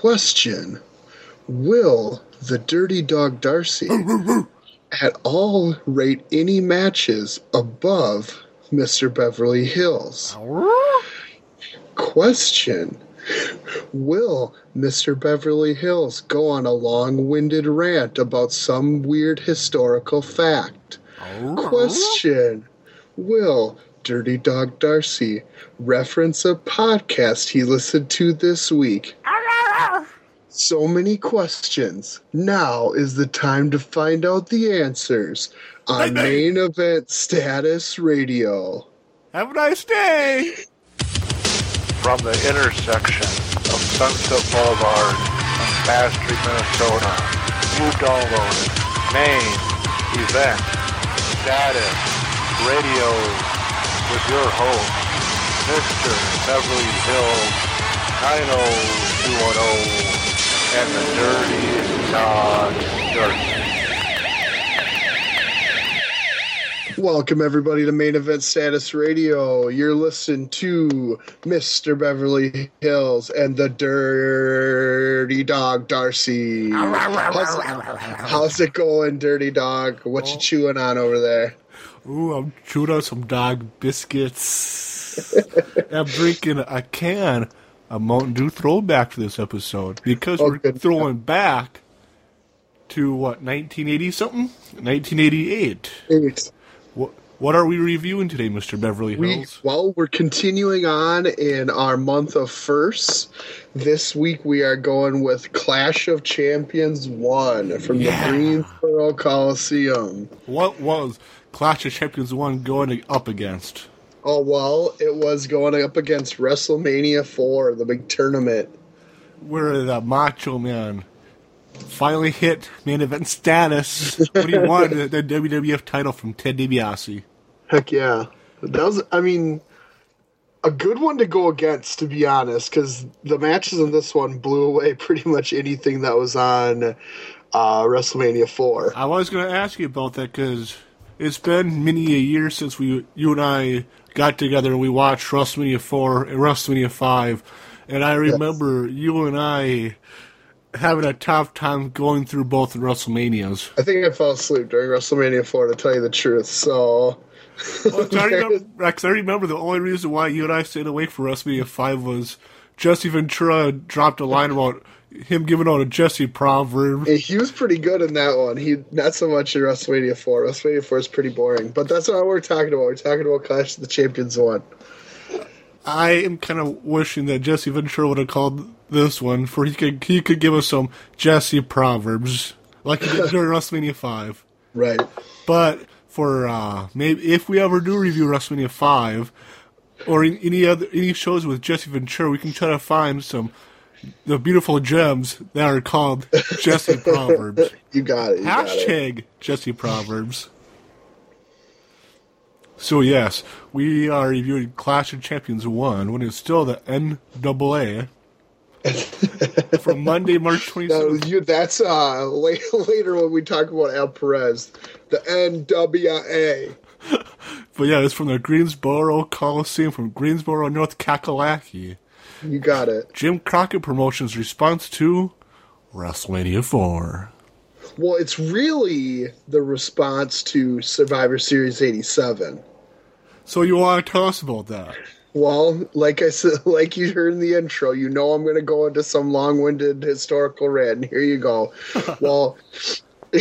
Question Will the Dirty Dog Darcy at all rate any matches above Mr. Beverly Hills? Question Will Mr. Beverly Hills go on a long winded rant about some weird historical fact? Question Will Dirty Dog Darcy reference a podcast he listened to this week? So many questions. Now is the time to find out the answers on Main Event Status Radio. Have a nice day. From the intersection of Sunset Boulevard and Bass Street, Minnesota, you downloaded Main Event Status Radio with your host, Mr. Beverly Hills 90210 and the Dirty Dog Dirty. Welcome, everybody, to Main Event Status Radio. You're listening to Mr. Beverly Hills and the Dirty Dog Darcy. How's, how's it going, Dirty Dog? What you oh. chewing on over there? Ooh, I'm chewing on some dog biscuits. I'm drinking a can of Mountain Dew throwback for this episode because Oh, we're good. throwing back to what 1980 something, 1988. Eight. What what are we reviewing today, Mr. Beverly We, Hills? well, we're continuing on in our month of firsts. This week we are going with Clash of Champions 1 from Yeah. the Greensboro Coliseum. What was Clash of Champions one going up against? Oh, well, it was going up against WrestleMania 4, the big tournament. Where the Macho Man finally hit main event status when he won the, the WWF title from Ted DiBiase. Heck yeah. That was, I mean, a good one to go against, to be honest, because the matches in this one blew away pretty much anything that was on uh, WrestleMania 4. I was going to ask you about that because it's been many a year since we, you and I, got together and we watched WrestleMania four and WrestleMania five, and I remember you and I having a tough time going through both the WrestleManias. I think I fell asleep during WrestleMania 4, to tell you the truth, so. Well, I remember, Rex, I remember the only reason why you and I stayed awake for WrestleMania five was Jesse Ventura dropped a line about him giving out a Jesse proverb. He was pretty good in that one. He not so much in WrestleMania 4. WrestleMania 4 is pretty boring, but that's not what we're talking about. We're talking about Clash of the Champions 1. I am kind of wishing that Jesse Ventura would have called this one for he could he could give us some Jesse proverbs like he did during WrestleMania five. Right. But for uh, maybe if we ever do review WrestleMania five or any other any shows with Jesse Ventura, we can try to find some the beautiful gems that are called Jesse proverbs. You got it. You got it. Hashtag Jesse Proverbs. So yes, we are reviewing Clash of Champions one when it's still the NAA from Monday, March twenty No, you, that's uh, la- later when we talk about Al Perez. The NWA. But yeah, it's from the Greensboro Coliseum from Greensboro, North Kakalaki. You got it. Jim Crockett Promotions response to WrestleMania four. Well, it's really the response to Survivor Series 87. So you want to tell us about that? Well, like I said, like you heard in the intro, you know I'm going to go into some long-winded historical rant, and here you go. well,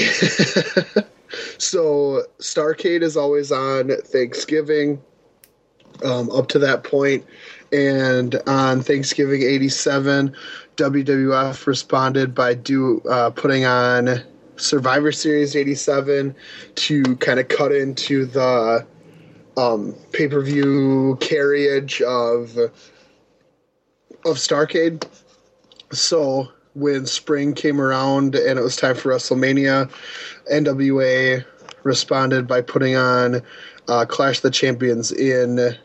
so Starrcade is always on Thanksgiving, um, up to that point, and on Thanksgiving '87, WWF responded by do uh, putting on Survivor Series '87 to kind of cut into the um, pay per view carriage of of Starrcade. So when spring came around and it was time for WrestleMania, NWA responded by putting on uh, Clash the Champions in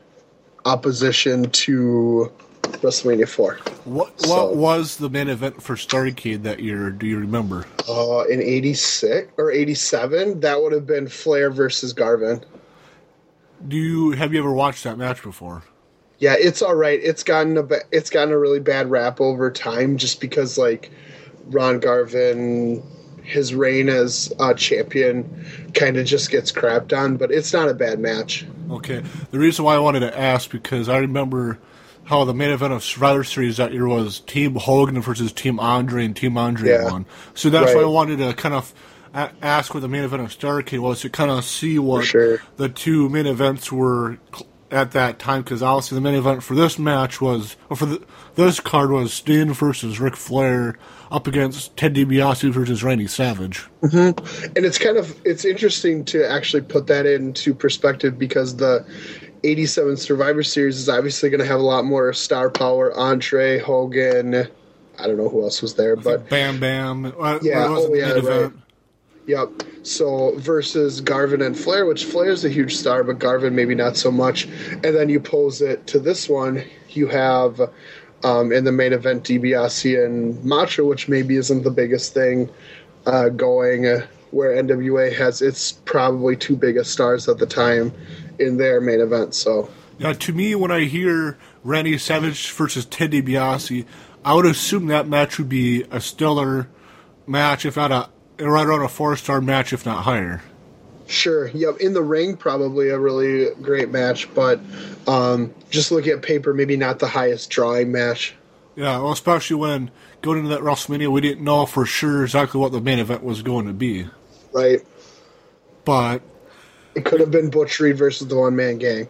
opposition to WrestleMania 4. What what So- was the main event for Starrcade that year? Do you remember? Uh, in 86 or 87, that would have been Flair versus Garvin. Do you have you ever watched that match before? Yeah, it's all right. It's gotten a ba- it's gotten a really bad rap over time, just because like Ron Garvin, his reign as uh, champion, kind of just gets crapped on. But it's not a bad match. Okay. The reason why I wanted to ask because I remember how the main event of Survivor Series that year was Team Hogan versus Team Andre, and Team Andre Yeah. won. So that's why I wanted to kind of ask what the main event of Starrcade was to kind of see what sure. the two main events were at that time. Because obviously the main event for this match was, or for the, this card was Sting versus Ric Flair up against Ted DiBiase versus Randy Savage. and it's kind of it's interesting to actually put that into perspective because the 87 survivor series is obviously going to have a lot more star power andre hogan i don't know who else was there but Bam Bam. Uh, Yeah, oh, yeah, right. Yep. So versus garvin and flair which flair's a huge star but garvin maybe not so much. And then you pose it to this one. You have um, in the main event DiBiase and Macho, which maybe isn't the biggest thing uh, going, uh, where NWA has its probably two biggest stars at the time in their main event. So. Yeah, to me, when I hear Randy Savage versus Ted DiBiase, I would assume that match would be a stellar match, if not a right around a four star match, if not higher. sure, yep, in the ring probably a really great match, but um, just looking at paper, maybe not the highest drawing match. Yeah, well, especially when going into that WrestleMania, we didn't know for sure exactly what the main event was going to be. Right? But It could have been Butch Reed versus the One Man Gang.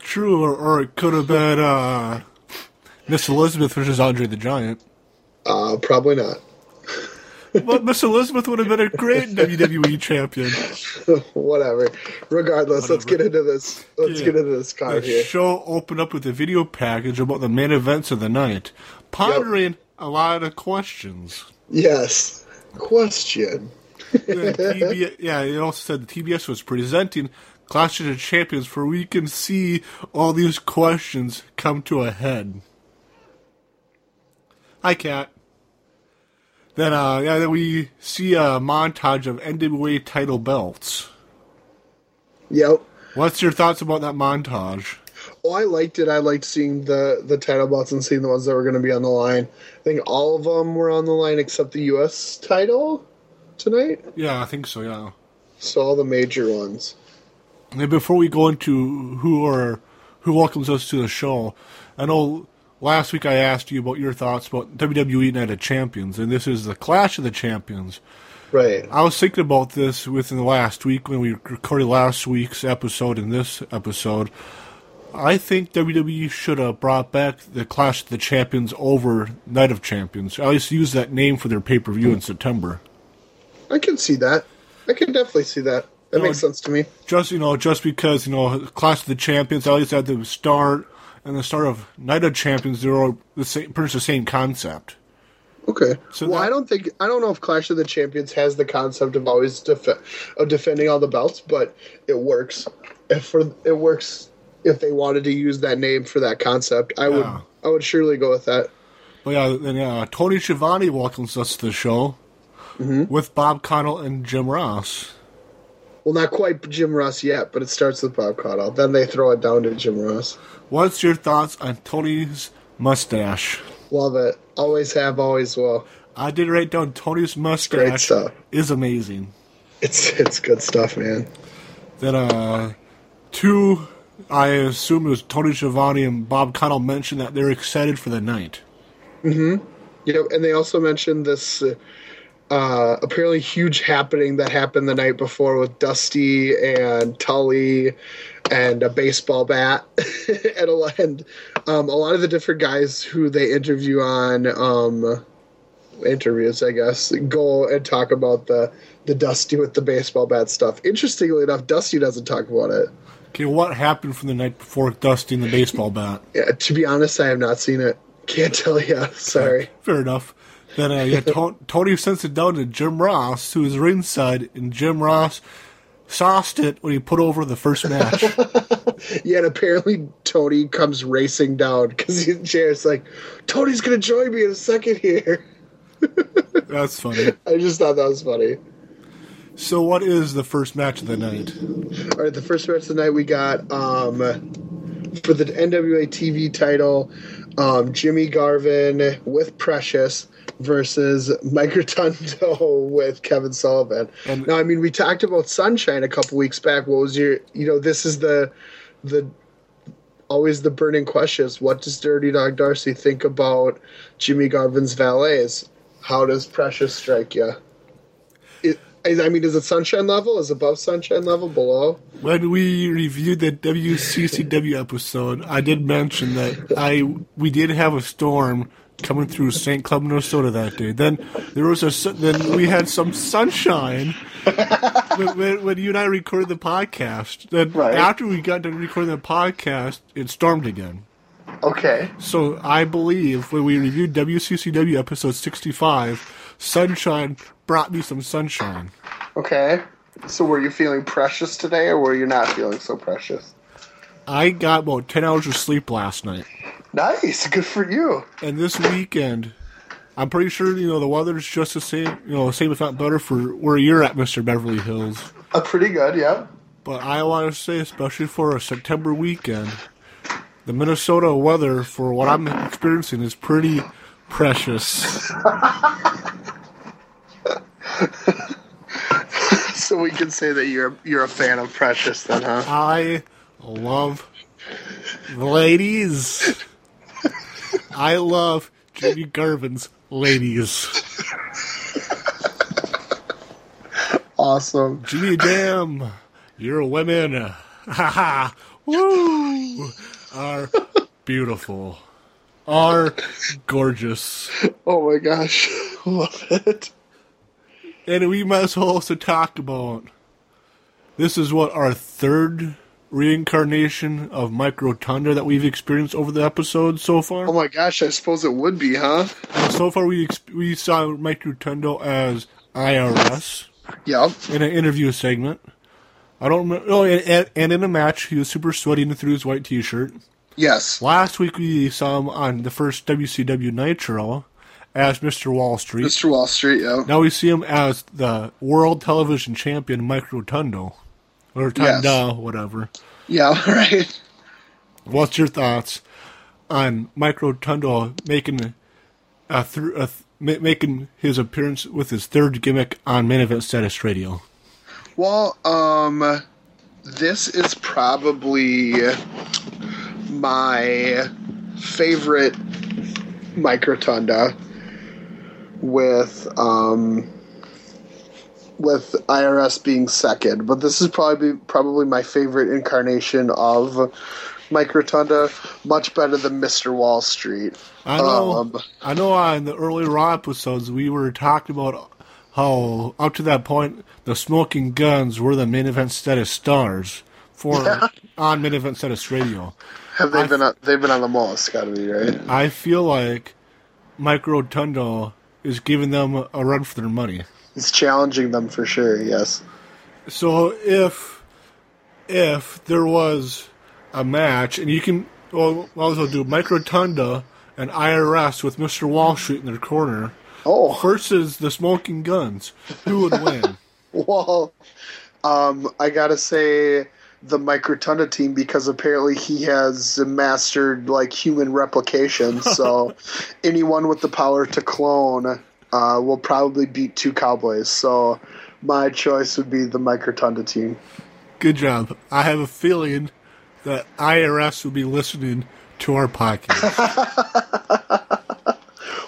true, or, or it could have been uh, Miss Elizabeth versus Andre the Giant. Uh, probably not. But Miss Elizabeth would have been a great WWE champion. Whatever. Regardless, let's get into this. Let's Yeah. get into this The card here. show opened up with a video package about the main events of the night, pondering a lot of questions. Yes. Question. The TB yeah, it also said the TBS was presenting Clash of the Champions where we can see all these questions come to a head. Hi, Cat. Then, uh, yeah, then we see a montage of NWA title belts. Yep. What's your thoughts about that montage? Oh, I liked it. I liked seeing the the title belts and seeing the ones that were going to be on the line. I think all of them were on the line except the U.S. title tonight. Yeah, I think so, yeah. So all the major ones. And before we go into who are who welcomes us to the show, I know last week I asked you about your thoughts about WWE Night of Champions, and this is the Clash of the Champions. Right. I was thinking about this within the last week when we recorded last week's episode and this episode. I think WWE should have brought back the Clash of the Champions over Night of Champions. At least use that name for their pay per view in September. I can see that. I can definitely see that. That No, makes sense to me. just you know, just because you know, Clash of the Champions, at least at the start and the start of Night of Champions, they're all the same, pretty much the same concept. Okay. So well, that- I don't think I don't know if Clash of the Champions has the concept of always def- of defending all the belts, but it works. If for it works if they wanted to use that name for that concept, I would I would surely go with that. But yeah, then uh, Tony Schiavone welcomes us to the show with Bob Connell and Jim Ross. Well, not quite Jim Ross yet, but it starts with Bob Connell. Then they throw it down to Jim Ross. What's your thoughts on Tony's mustache? Love it. Always have, always will. I did write down Tony's Great mustache stuff. is amazing. It's it's good stuff, man. Then uh, two, I assume it was Tony Schiavone and Bob Connell mentioned that they're excited for the night. Mm-hmm. Yep, and they also mentioned this uh, uh, apparently huge happening that happened the night before with Dusty and Tully and a baseball bat and, a, and um, a lot of the different guys who they interview on um, interviews, I guess, go and talk about the the Dusty with the baseball bat stuff. Interestingly enough, Dusty doesn't talk about it. Okay, what happened from the night before dusting the baseball bat? Yeah, to be honest, I have not seen it. Can't tell you. Sorry. Fair enough. Then uh, yeah, to- Tony sends it down to Jim Ross, who is ringside, and Jim Ross sauced it when he put over the first match. Yeah, and apparently Tony comes racing down because Jared's like, Tony's gonna join me in a second here. That's funny. I just thought that was funny. So, what is the first match of the night? All right, the first match of the night we got um, for the NWA TV title, um, Jimmy Garvin with Precious versus Mike Rotundo with Kevin Sullivan. And- now, I mean, we talked about Sunshine a couple weeks back. What was your, you know, this is the, the, always the burning question is what does Dirty Dog Darcy think about Jimmy Garvin's valets? How does Precious strike you? I mean, is it Sunshine level? Is it above Sunshine level? Below? When we reviewed the WCCW episode, I did mention that I we did have a storm coming through St. Cloud, Minnesota that day. Then there was a then we had some sunshine when, when, when you and I recorded the podcast. Then Right. after we got done recording the podcast, it stormed again. Okay. So I believe when we reviewed WCCW episode sixty five, sunshine brought me some sunshine. Okay. So were you feeling precious today, or were you not feeling so precious? I got about ten hours of sleep last night. Nice. Good for you. And this weekend, I'm pretty sure you know the weather's just the same, you know, same if not better for where you're at, Mister Beverly Hills. Uh, pretty good. Yeah. But I want to say, especially for a September weekend, the Minnesota weather for what I'm experiencing is pretty precious. So we can say that you're you're a fan of Precious, then, huh? I love ladies. I love Jimmy Garvin's ladies. Awesome. Jimmy Jam, your women, haha, woo, are beautiful, are gorgeous, Oh my gosh, love it. And we might as well also talk about. This is what our third reincarnation of Mike Rotunda that we've experienced over the episode so far. Oh my gosh, I suppose it would be, huh? Uh, so far, we ex- we saw Mike Rotundo as IRS Yep. in an interview segment. I don't remember. Oh, and, and, and in a match, he was super sweaty and through his white T-shirt. Yes. Last week, we saw him on the first WCW Nitro as Mr. Wall Street. Mr. Wall Street. Yep. Now we see him as the World Television Champion, Mike Rotundo, or Tonda, Yes. whatever. Yeah. Right. What's your thoughts on Mike Rotundo making a th- a th- making his appearance with his third gimmick on Main Event Status Radio? Well, um, this is probably my favorite Mike Rotunda with um with IRS being second, but this is probably probably my favorite incarnation of Mike Rotunda, much better than Mr. Wall Street. I know. Um, I know. On the early Raw episodes, we were talking about how up to that point the Smoking Guns were the Main Event Status stars for on Main Event Status Radio. Have they I- been on, they've been on the most, gotta be right. I feel like Mike Rotundo is giving them a run for their money. It's challenging them for sure. Yes. So if if there was a match, and you can well, I'll also do Mike Rotunda and IRS with Mr. Wall Street in their corner Oh, versus the Smoking Guns, who would win? well, um, I gotta say the Mike Rotunda team because apparently he has mastered like human replication. So anyone with the power to clone uh, will probably beat two cowboys. So my choice would be the Mike Rotunda team. Good job. I have a feeling that IRS will be listening to our podcast.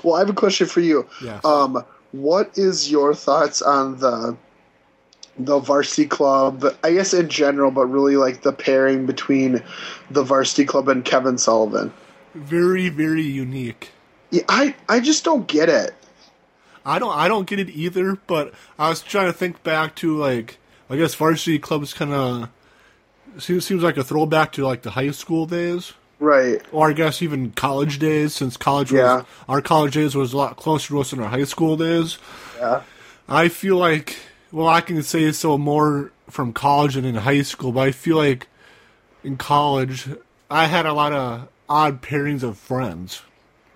Well, I have a question for you. Yes. Um, what is your thoughts on the the varsity club? I guess in general, but really like the pairing between the varsity club and Kevin Sullivan. very, very unique. Yeah, I I just don't get it. I don't I don't get it either, but I was trying to think back to like I guess varsity clubs kind of seems seems like a throwback to like the high school days, Right. or I guess even college days, since college was Yeah. our college days was a lot closer to us than our high school days. Yeah. I feel like well I can say so more from college than in high school, but I feel like in college I had a lot of odd pairings of friends.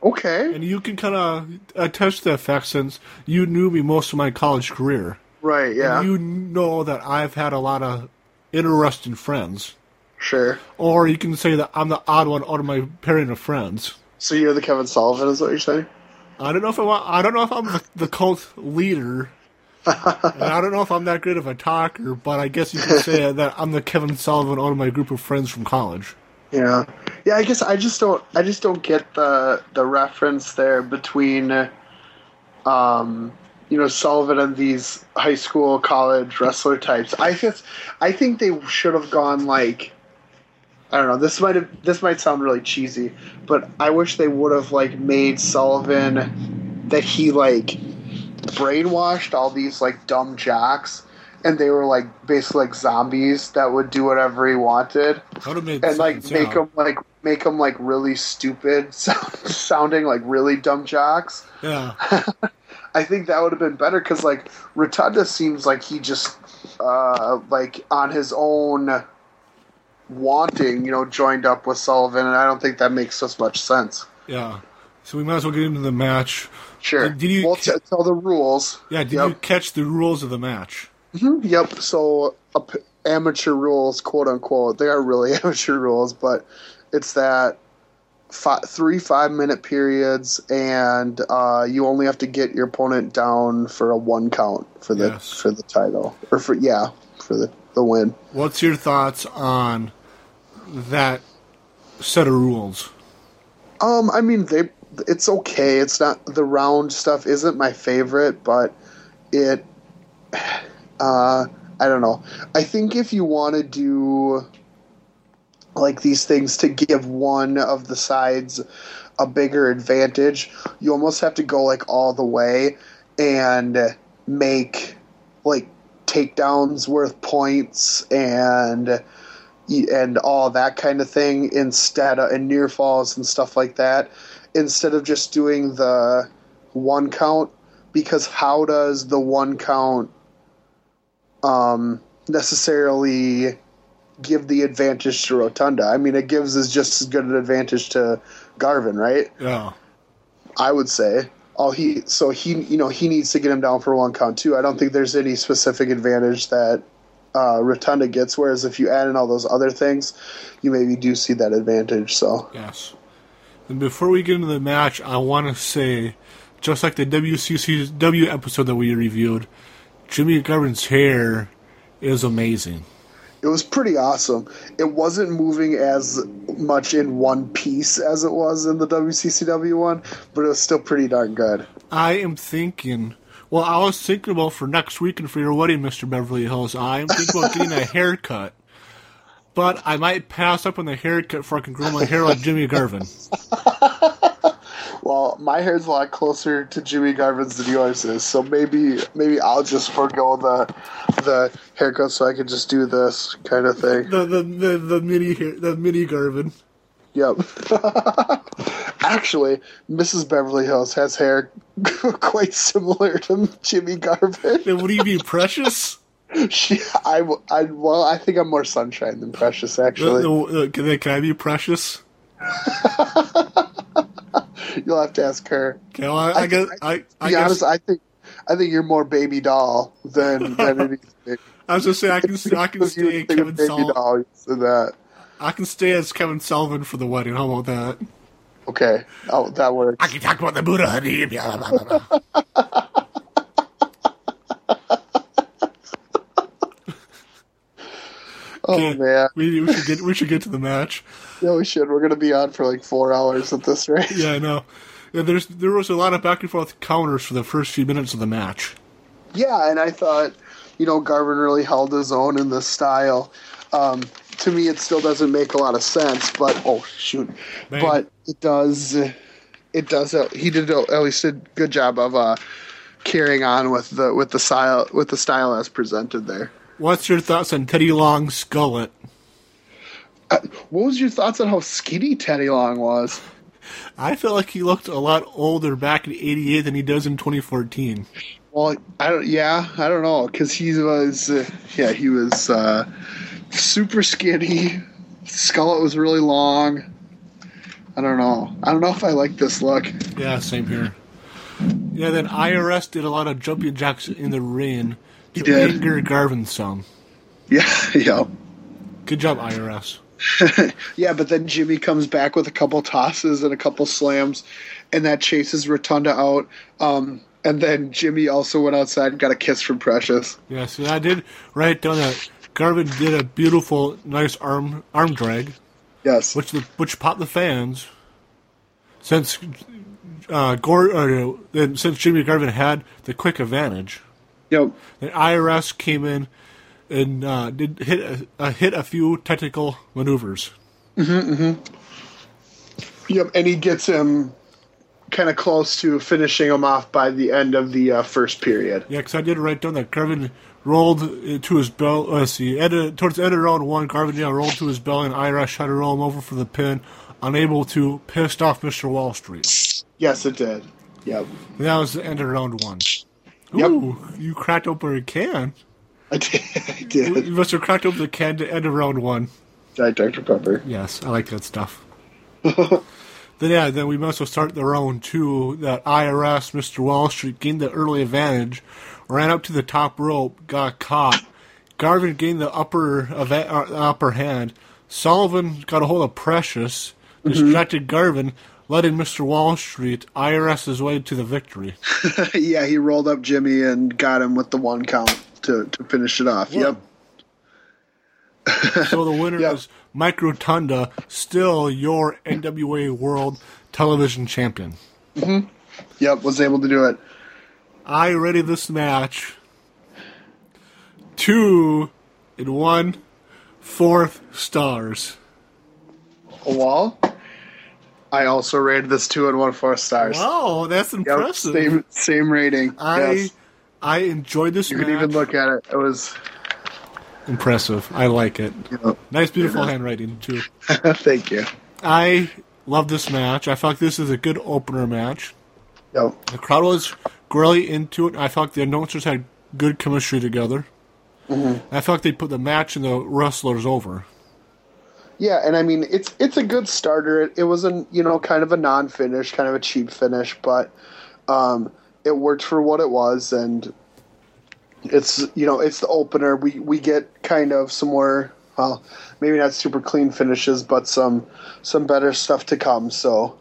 Okay. And you can kind of attest to that fact since you knew me most of my college career. Right. Yeah. You know that I've had a lot of interesting friends. Sure. Or you can say that I'm the odd one out of my pairing of friends. So you're the Kevin Sullivan, is what you're saying? I don't know if I want, I don't know if I'm the, the cult leader. And I don't know if I'm that good of a talker, but I guess you could say that I'm the Kevin Sullivan out of my group of friends from college. Yeah, yeah. I guess I just don't. I just don't get the the reference there between, um, you know, Sullivan and these high school, college wrestler types. I just, I think they should have gone like, I don't know. This might have. This might sound really cheesy, but I wish they would have like made Sullivan that he like brainwashed all these like dumb jocks. And they were like basically like zombies that would do whatever he wanted That would have made and like sense, make yeah. them like make them like really stupid, sounding like really dumb jocks. Yeah, I think that would have been better because like Rotunda seems like he just uh, like on his own wanting, you know, joined up with Sullivan, and I don't think that makes as much sense. yeah. So we might as well get into the match. Sure. Did you We'll ca- tell the rules. Yeah, did Yep. you catch the rules of the match? Yep. So uh, amateur rules, quote unquote, they are really amateur rules, but it's that fi- three five minute periods, and uh, you only have to get your opponent down for a one count for the Yes. for the title, or for yeah, for the the win. What's your thoughts on that set of rules? Um, I mean, they it's okay. It's not the round stuff isn't my favorite, but it. Uh, I don't know. I think if you want to do like these things to give one of the sides a bigger advantage, you almost have to go like all the way and make like takedowns worth points and and all that kind of thing instead of and near falls and stuff like that instead of just doing the one count because how does the one count um, necessarily give the advantage to Rotunda? I mean, it gives us just as good an advantage to Garvin, right? Yeah, I would say. Oh, he so he you know he needs to get him down for one count too. I don't think there's any specific advantage that uh, Rotunda gets. Whereas if you add in all those other things, you maybe do see that advantage. So yes. And before we get into the match, I want to say, just like the WCCW episode that we reviewed, Jimmy Garvin's hair is amazing. it was pretty awesome. It wasn't moving as much in one piece as it was in the WCCW one, but it was still pretty darn good. I am thinking. Well, I was thinking about for next week and for your wedding, Mr. Beverly Hills. I am thinking about getting a haircut. But I might pass up on the haircut for I can grow my hair like Jimmy Garvin. Well, my hair's a lot closer to Jimmy Garvin's than yours is, so maybe maybe I'll just forego the the haircut so I can just do this kind of thing. The the the, the mini hair, the mini Garvin. Yep. Actually, Mrs. Beverly Hills has hair quite similar to Jimmy Garvin. Then would he be precious? She, I, I, well, I think I'm more sunshine than precious. Actually, Uh, uh, can, I- can I be precious? you'll have to ask her. Okay, well, I, I, guess I, I be guess honest, I think I think you're more baby doll than than anything. I was just saying I can I can stay Kevin baby Sullivan. that. I can stay as Kevin Sullivan for the wedding. How about that? Okay, oh, that works. I can talk about the Buddha, honey. Oh man, we, we should get we should get to the match. yeah, we should. We're gonna be on for like four hours at this rate. Yeah, I know. Yeah, there's there was a lot of back and forth counters for the first few minutes of the match. Yeah, and I thought, you know, Garvin really held his own in this style. Um, to me, it still doesn't make a lot of sense, but oh shoot, but it does. It does. Uh, he did at least a good job of uh, carrying on with the with the style with the style as presented there. What's your thoughts on Teddy Long's skullet? Uh, what was your thoughts on how skinny Teddy Long was? I feel like he looked a lot older back in '88 than he does in 2014. Well, I don't. Yeah, I don't know because he was. Uh, yeah, he was uh, super skinny. Skullet was really long. I don't know. I don't know if I like this look. Yeah, same here. Yeah, then IRS did a lot of jumping jacks in the ring to He did. anger Garvin some. Yeah, yeah. Good job, IRS. yeah, but then Jimmy comes back with a couple tosses and a couple slams, and that chases Rotunda out. Um, and then Jimmy also went outside and got a kiss from Precious. Yes, and I did write down that Garvin did a beautiful, nice arm arm drag, Yes. which the which popped the fans. Since uh, Gor, or, uh, since Jimmy Garvin had the quick advantage, Yep. the IRS came in and uh, did hit a, uh, hit a few technical maneuvers. Mm-hmm mm. Yep. And he gets him kind of close to finishing him off by the end of the uh, first period. Yeah, because I did write down that Garvin rolled to his belt. Let's see, end, towards the end of round one, Garvin yeah, rolled to his belly, and IRS tried to roll him over for the pin, unable to, pissed off Mr. Wall Street. Yes, it did. Yep. And that was the end of round one. Yep. Ooh, you cracked open a can. I did. I did. You must have cracked open the can to end of round one. Diet Dr. Pepper. Yes, I like that stuff. then yeah, then we must have start the round two. That IRS, Mr. Wall Street gained the early advantage, ran up to the top rope, got caught. Garvin gained the upper uh, upper hand. Sullivan got a hold of Precious, distracted Garvin, letting Mr. Wall Street IRS his way to the victory. yeah, he rolled up Jimmy and got him with the one count to, to finish it off. Yep. So the winner Yep. is Mike Rotunda, still your NWA World Television Champion. Mm-hmm. Yep, was able to do it. I rated this match two and one fourth stars. A wall. I also rated this two and one four stars. Wow, that's Yep, impressive. same same rating. I yes. I enjoyed this You match. can even look at it. It was impressive. I like it. know, Nice, beautiful handwriting too. thank you. I love this match. I felt like this is a good opener match. Yep. The crowd was really into it. I felt like the announcers had good chemistry together. Mm-hmm. I felt like they put the match and the wrestlers over. Yeah, and I mean it's it's a good starter. It, it was a you know kind of a non finish, kind of a cheap finish, but um, it worked for what it was, and it's you know it's the opener. We we get kind of some more well maybe not super clean finishes, but some some better stuff to come. So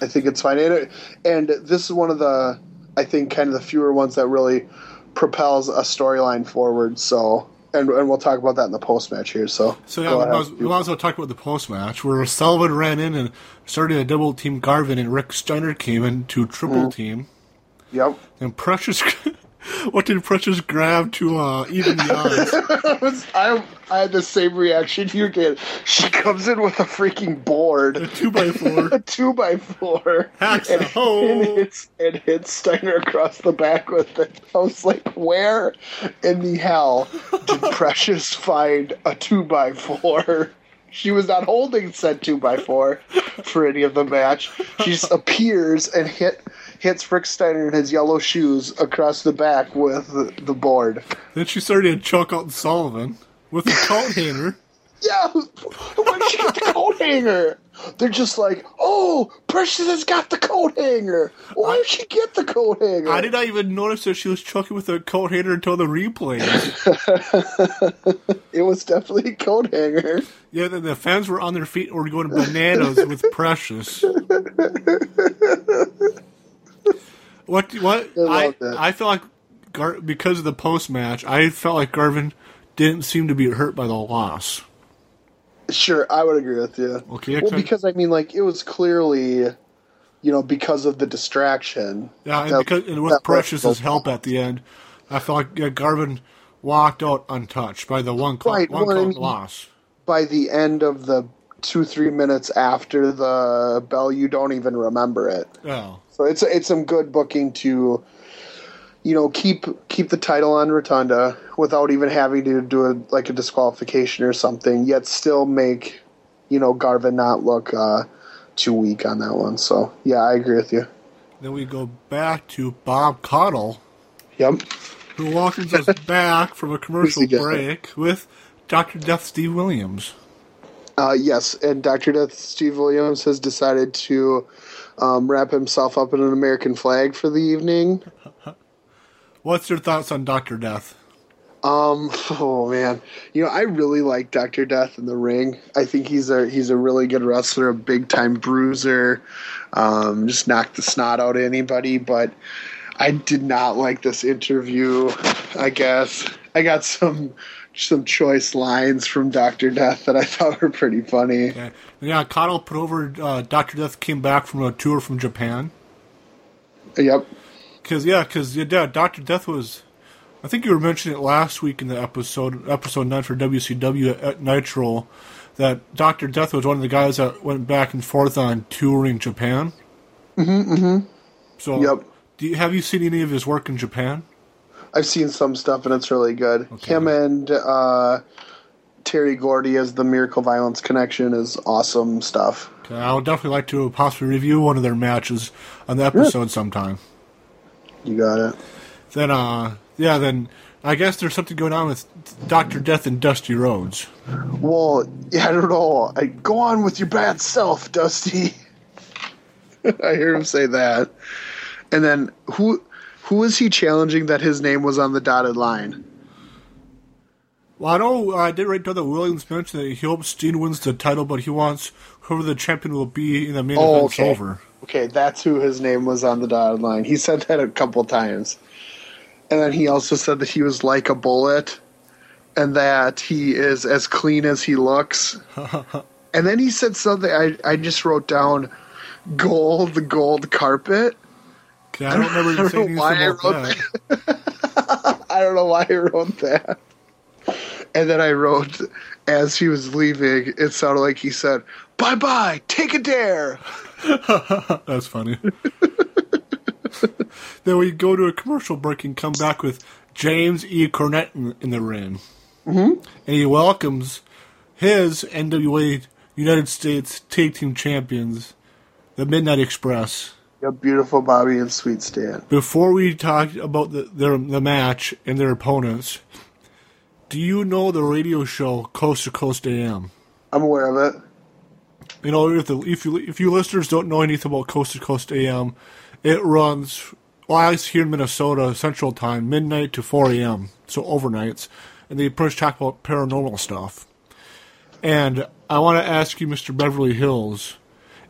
I think it's fine. And, and this is one of the I think kind of the fewer ones that really propels a storyline forward. So. And, and we'll talk about that in the post match here. So, So yeah, go we ahead. might, we might as well talk about the post match where Sullivan ran in and started a double team Garvin and Rick Steiner came in to triple mm-hmm. team. Yep. And Precious, what did Precious grab to uh, even the odds? I I had the same reaction you did. She comes in with a freaking board, A two by four. a two by four, Hacks and, and hits and hits Steiner across the back with it. I was like, where in the hell did Precious find a two by four? She was not holding said two by four for any of the match. She just appears and hit hits Rick Steiner in his yellow shoes across the back with the, board. Then she started to choke out Sullivan with a coat hanger. Yeah, did she get the coat hanger? They're just like, oh, Precious has got the coat hanger. Why did she get the coat hanger? I did not even notice that she was choking with a coat hanger until the replay. It was definitely a coat hanger. Yeah, the, the fans were on their feet and were going bananas with Precious. What? What? I I felt like Gar- because of the post match, I felt like Garvin didn't seem to be hurt by the loss. Sure, I would agree with you. Okay, Well, because I mean, like, it was clearly, you know, because of the distraction. Yeah, and that- because and with Precious's help at the end, I felt like yeah, Garvin walked out untouched by the one count, Right, one well, I mean- loss. By the end of the two three minutes after the bell, you don't even remember it. Yeah. So it's it's some good booking to, you know, keep keep the title on Rotunda without even having to do a, like a disqualification or something. Yet still make, you know, Garvin not look uh, too weak on that one. So yeah, I agree with you. Then we go back to Bob Caudle, Yep. who welcomes us back from a commercial Who's he got? break with Dr. Death Steve Williams. Uh, yes, and Doctor Death Steve Williams has decided to um, wrap himself up in an American flag for the evening. What's your thoughts on Dr. Death? Um. Oh man. You know, I really like Doctor Death in the ring. I think he's a he's a really good wrestler, a big time bruiser. Um, just knocked the snot out of anybody. But I did not like this interview. I guess I got some some choice lines from Doctor Death that I thought were pretty funny. Yeah, yeah Connell put over uh, Doctor Death came back from a tour from Japan. Yep. Cause yeah, cause yeah, Doctor Death was. I think you were mentioning it last week in the episode, episode nine for WCW at Nitro, that Doctor Death was one of the guys that went back and forth on touring Japan. Mm-hmm. Mm-hmm. So, Yep. do you, have you seen any of his work in Japan? I've seen some stuff and it's really good. Okay. Him and uh, Terry Gordy as the Miracle Violence Connection is awesome stuff. Okay, I would definitely like to possibly review one of their matches on the episode sometime. You got it. Then, uh, yeah, then I guess there's something going on with Doctor Death and Dusty Rhodes. Well, yeah, I don't know. I, go on with your bad self, Dusty. I hear him say that. And then who who is he challenging that his name was on the dotted line? Well, I know uh, I did write down that Williams mentioned that he hopes Sting wins the title, but he wants whoever the champion will be in the main Oh, event's okay. over. Okay, that's who his name was on the dotted line. He said that a couple times. And then he also said that he was like a bullet and that he is as clean as he looks. and then he said something I, I just wrote down gold, the gold carpet. Okay, I don't remember I don't know why I wrote that. I don't know why I wrote that. And then I wrote, as he was leaving, it sounded like he said, Bye bye, take a dare. That's funny. then we go to a commercial break and come back with James E. Cornette in, in the ring. Mm-hmm. And he welcomes his NWA United States Tag Team Champions, the Midnight Express. Yeah, beautiful Bobby and Sweet Stan. Before we talk about the, their, the match and their opponents, do you know the radio show Coast to Coast AM? I'm aware of it. You know, if, the, if you if you listeners don't know anything about Coast to Coast AM, it runs well, it's here in Minnesota Central Time, midnight to four a.m. So overnights, and they pretty much talk about paranormal stuff. And I want to ask you, Mister Beverly Hills,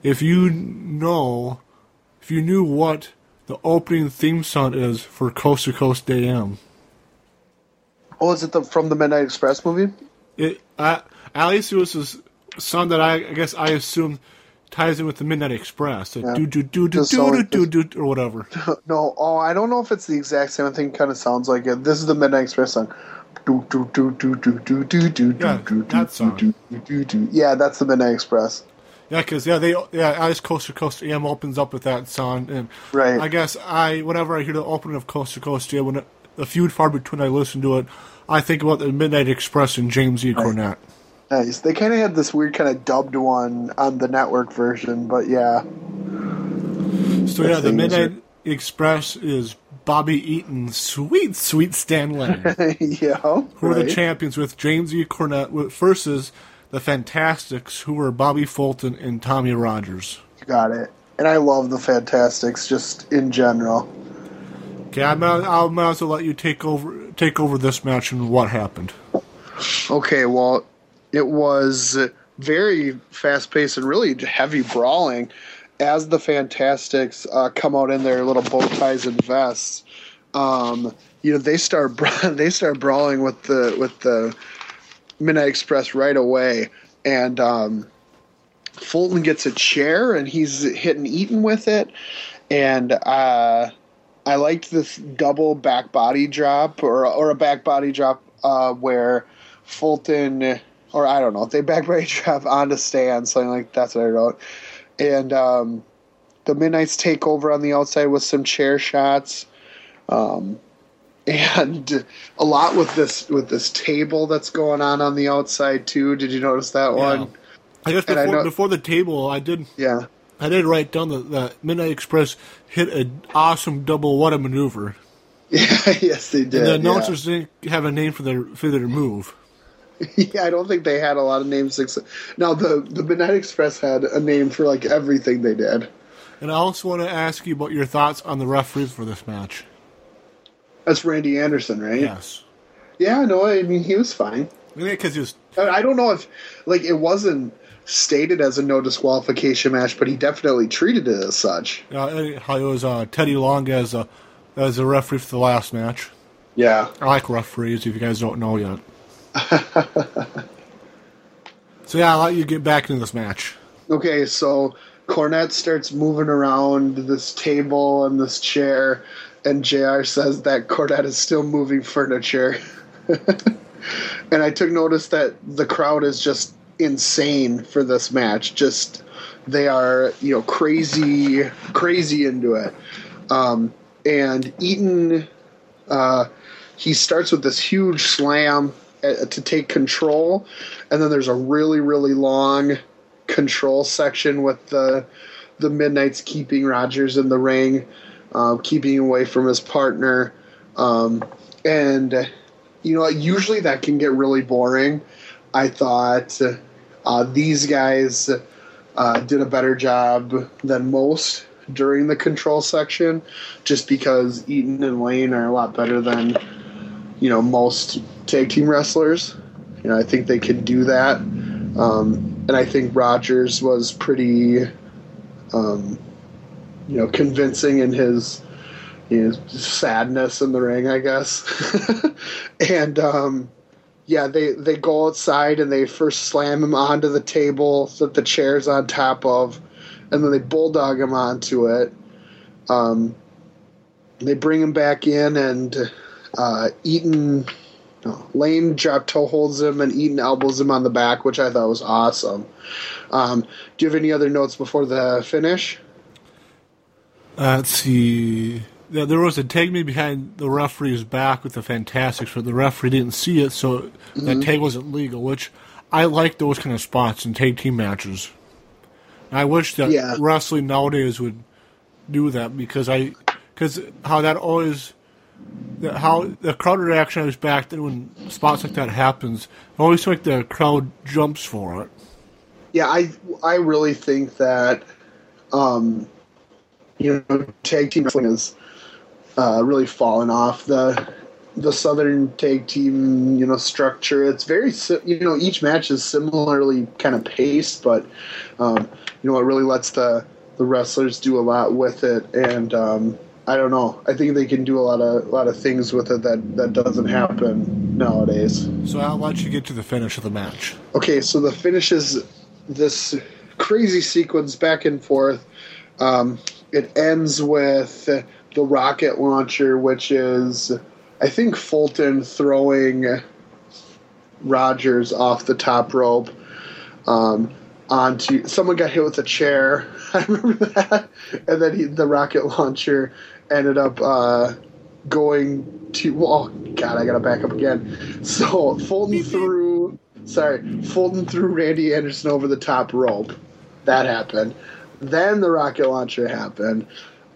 if you know, if you knew what the opening theme song is for Coast to Coast AM. Oh, is it the from the Midnight Express movie? It, uh, at least it was this song that I, I guess I assume ties in with the Midnight Express. The Yeah. do do do do do do do do or whatever. No, oh, I don't know if it's the exact same thing. Kind of sounds like it. This is the Midnight Express song. Do do do do do do do do do do song. do do do do. Yeah, that's the Midnight Express. Yeah, because yeah, they yeah, least Coast to Coast AM opens up with that song, and Right. I guess I whenever I hear the opening of Coast to Coast AM, when it, the feud far between I listen to it, I think about the Midnight Express and James E. Cornette. Nice. They kind of had this weird kind of dubbed one on the network version, but yeah. So yeah, the Midnight Express is Bobby Eaton, sweet sweet Stan Lane. yeah. who are the champions with James E. Cornette versus the Fantastics, who were Bobby Fulton and Tommy Rogers. Got it. And I love the Fantastics just in general. Okay, I might, I might as well let you take over take over this match and what happened. Okay, well, it was very fast paced and really heavy brawling as the Fantastics uh, come out in their little bow ties and vests. Um, you know, they start bra- they start brawling with the with the Midnight Express right away, and um, Fulton gets a chair and he's hitting Eaton with it, and uh, I liked this double back body drop or or a back body drop uh, where Fulton or I don't know they back body drop onto Stan something like that's what I wrote, and um, the Midnight's take over on the outside with some chair shots. Um, and a lot with this with this table that's going on on the outside too. Did you notice that one? I guess And I before, know- before the table, I did Yeah. I did write down that the Midnight Express hit an awesome double what a maneuver. Yeah, yes, they did. And the yeah. announcers didn't have a name for their for their move. Yeah, I don't think they had a lot of names. Now the the Midnight Express had a name for like everything they did. And I also want to ask you about your thoughts on the referees for this match. That's Randy Anderson, right? Yes. Yeah, no, I mean he was fine. Because he was I don't know if like it wasn't stated as a no disqualification match, but he definitely treated it as such. how it was uh, Teddy Long as a as a referee for the last match. Yeah. I like referees. If you guys don't know yet. so yeah, I'll let you get back into this match. Okay, so Cornette starts moving around this table and this chair, and JR says that Cornette is still moving furniture. and I took notice that the crowd is just insane for this match. Just they are, you know, crazy, crazy into it. Um, and Eaton, uh, he starts with this huge slam uh, to take control, and then there's a really, really long control section with the the Midnight's keeping Rogers in the ring, uh, keeping away from his partner, um, and you know usually that can get really boring. I thought uh, these guys uh, did a better job than most during the control section, just because Eaton and Lane are a lot better than you know most tag team wrestlers. You know, I think they could do that. Um, and I think Rogers was pretty, um, you know, convincing in his, his sadness in the ring, I guess. and um, yeah, they they go outside and they first slam him onto the table that the chair's on top of, and then they bulldog him onto it. Um, they bring him back in and uh, Eaton no, Lane drop toe holds him and Eaton elbows him on the back, which I thought was awesome. Um, do you have any other notes before the finish? Uh, let's see. Yeah, there was a tag made behind the referee's back with the Fantastics, but the referee didn't see it, so that tag wasn't legal. Which I like those kind of spots in tag team matches. I wish that Yeah. wrestling nowadays would do that because I, because how that always, how the crowd reaction is back then when spots like that happens. I always feel like the crowd jumps for it. Yeah, I I really think that, um, you know, tag team wrestling has uh, really fallen off the the southern tag team you know structure. It's very you know each match is similarly kind of paced, but um, you know it really lets the the wrestlers do a lot with it, and um, I don't know. I think they can do a lot of a lot of things with it that that doesn't happen nowadays. So I'll let you get to the finish of the match. Okay, so the finish is this crazy sequence back and forth. Um, it ends with the rocket launcher, which is, I think, Fulton throwing Rogers off the top rope um, onto. Someone got hit with a chair. I remember that. And then he, the rocket launcher ended up uh, going to. Oh, God, I got to back up again. So Fulton threw. Sorry, Fulton threw Randy Anderson over the top rope. That happened. Then the rocket launcher happened.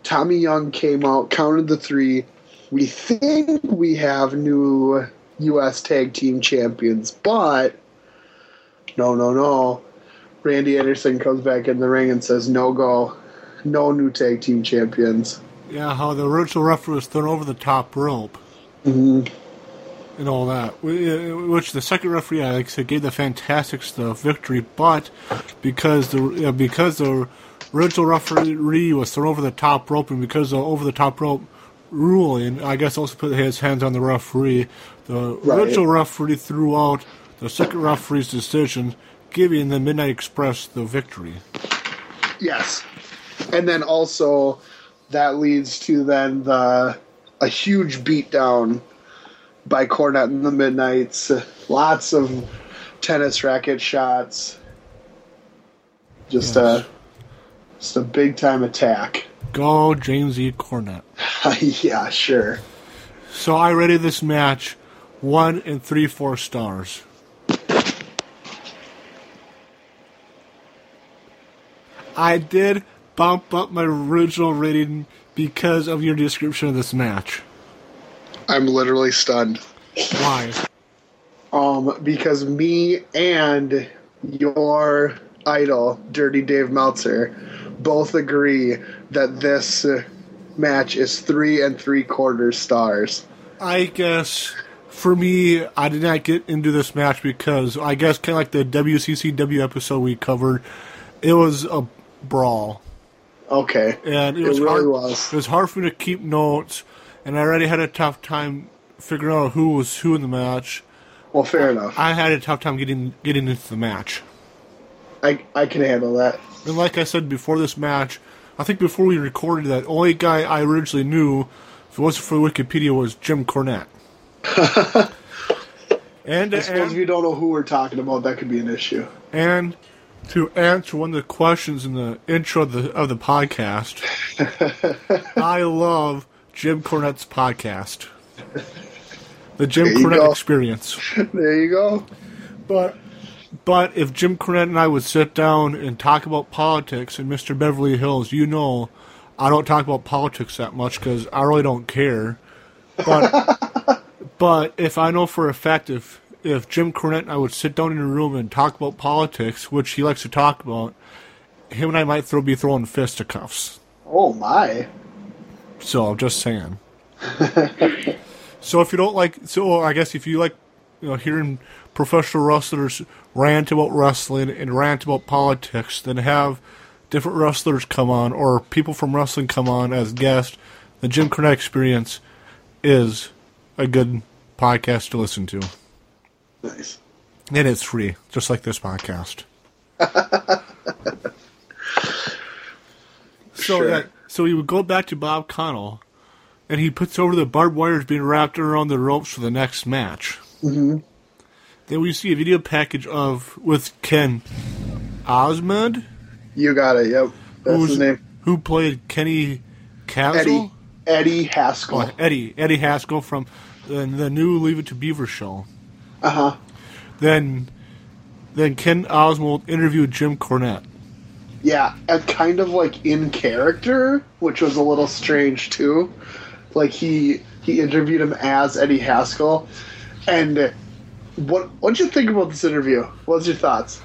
Tommy Young came out, counted the three. We think we have new U.S. Tag Team Champions, but no, no, no. Randy Anderson comes back in the ring and says, "No go, no new Tag Team Champions." Yeah, how the original referee was thrown over the top rope. Mhm. And all that. Which the second referee, like I said, gave the Fantastics the victory, but because the uh, because the original referee was thrown over the top rope, and because of over the top rope ruling, I guess also put his hands on the referee. The Right. original referee threw out the second referee's decision, giving the Midnight Express the victory. Yes, and then also that leads to then the a huge beatdown by Cornette and the Midnights. Lots of tennis racket shots. Just uh, Yes. a just a big time attack. Go James E. Cornette. yeah, sure. So I rated this match one and three four stars. I did bump up my original rating because of your description of this match. I'm literally stunned. Why? Um, because me and your idol, Dirty Dave Meltzer, both agree that this uh, match is three and three quarters stars. I guess For me, I did not get into this match because I guess kind of like the WCCW episode we covered, it was a brawl, Okay. and it, It was really hard. was. It was hard for me to keep notes, and I already had a tough time figuring out who was who in the match. Well, fair enough. I had a tough time getting getting into the match. I I can handle that. And like I said before this match, I think before we recorded that, only guy I originally knew, if it wasn't for Wikipedia, was Jim Cornette. and I suppose if you don't know who we're talking about, that could be an issue. and to answer one of the questions in the intro of the of the podcast, I love Jim Cornette's podcast, the Jim Cornette go. Experience. There you go. But but if Jim Cornette and I would sit down and talk about politics in Mr. Beverly Hills, you know, I don't talk about politics that much because I really don't care. But but if I know for a fact if if Jim Cornette and I would sit down in a room and talk about politics, which he likes to talk about, him and I might throw be throwing fisticuffs. Oh my. So I'm just saying. so if you don't like, so I guess if you like, you know, hearing professional wrestlers rant about wrestling and rant about politics, then have different wrestlers come on or people from wrestling come on as guests. The Jim Cornette Experience is a good podcast to listen to, Nice. and it's free, just like this podcast. So Sure. that so he would go back to Bob Caudle, and he puts over the barbed wires being wrapped around the ropes for the next match. Mm-hmm. Then we see a video package of with Ken Osmond, You got it. Yep. That's who's- his name. who played Kenny Castle. Eddie. Eddie Haskell. Oh, Eddie Eddie Haskell from the, the new Leave It to Beaver show. Uh huh. Then then Ken Osmond interviewed Jim Cornette. Yeah, and kind of like in character, which was a little strange too. Like he he interviewed him as Eddie Haskell, and what what'd you think about this interview? What's your thoughts?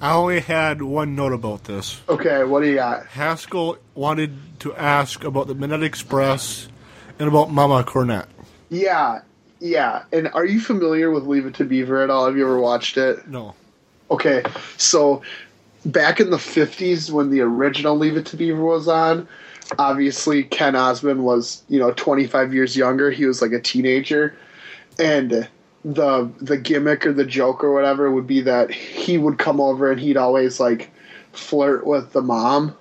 I only had one note about this. Okay, what do you got? Haskell wanted to ask about the Midnight Express and about Mama Cornette. Yeah, yeah. And are you familiar with Leave It to Beaver at all? Have you ever watched it? No. Okay, so back in the 50s when the original Leave It to Beaver was on, obviously Ken Osmond was, you know, 25 years younger. He was like a teenager. And the the gimmick or the joke or whatever would be that he would come over and he'd always like flirt with the mom,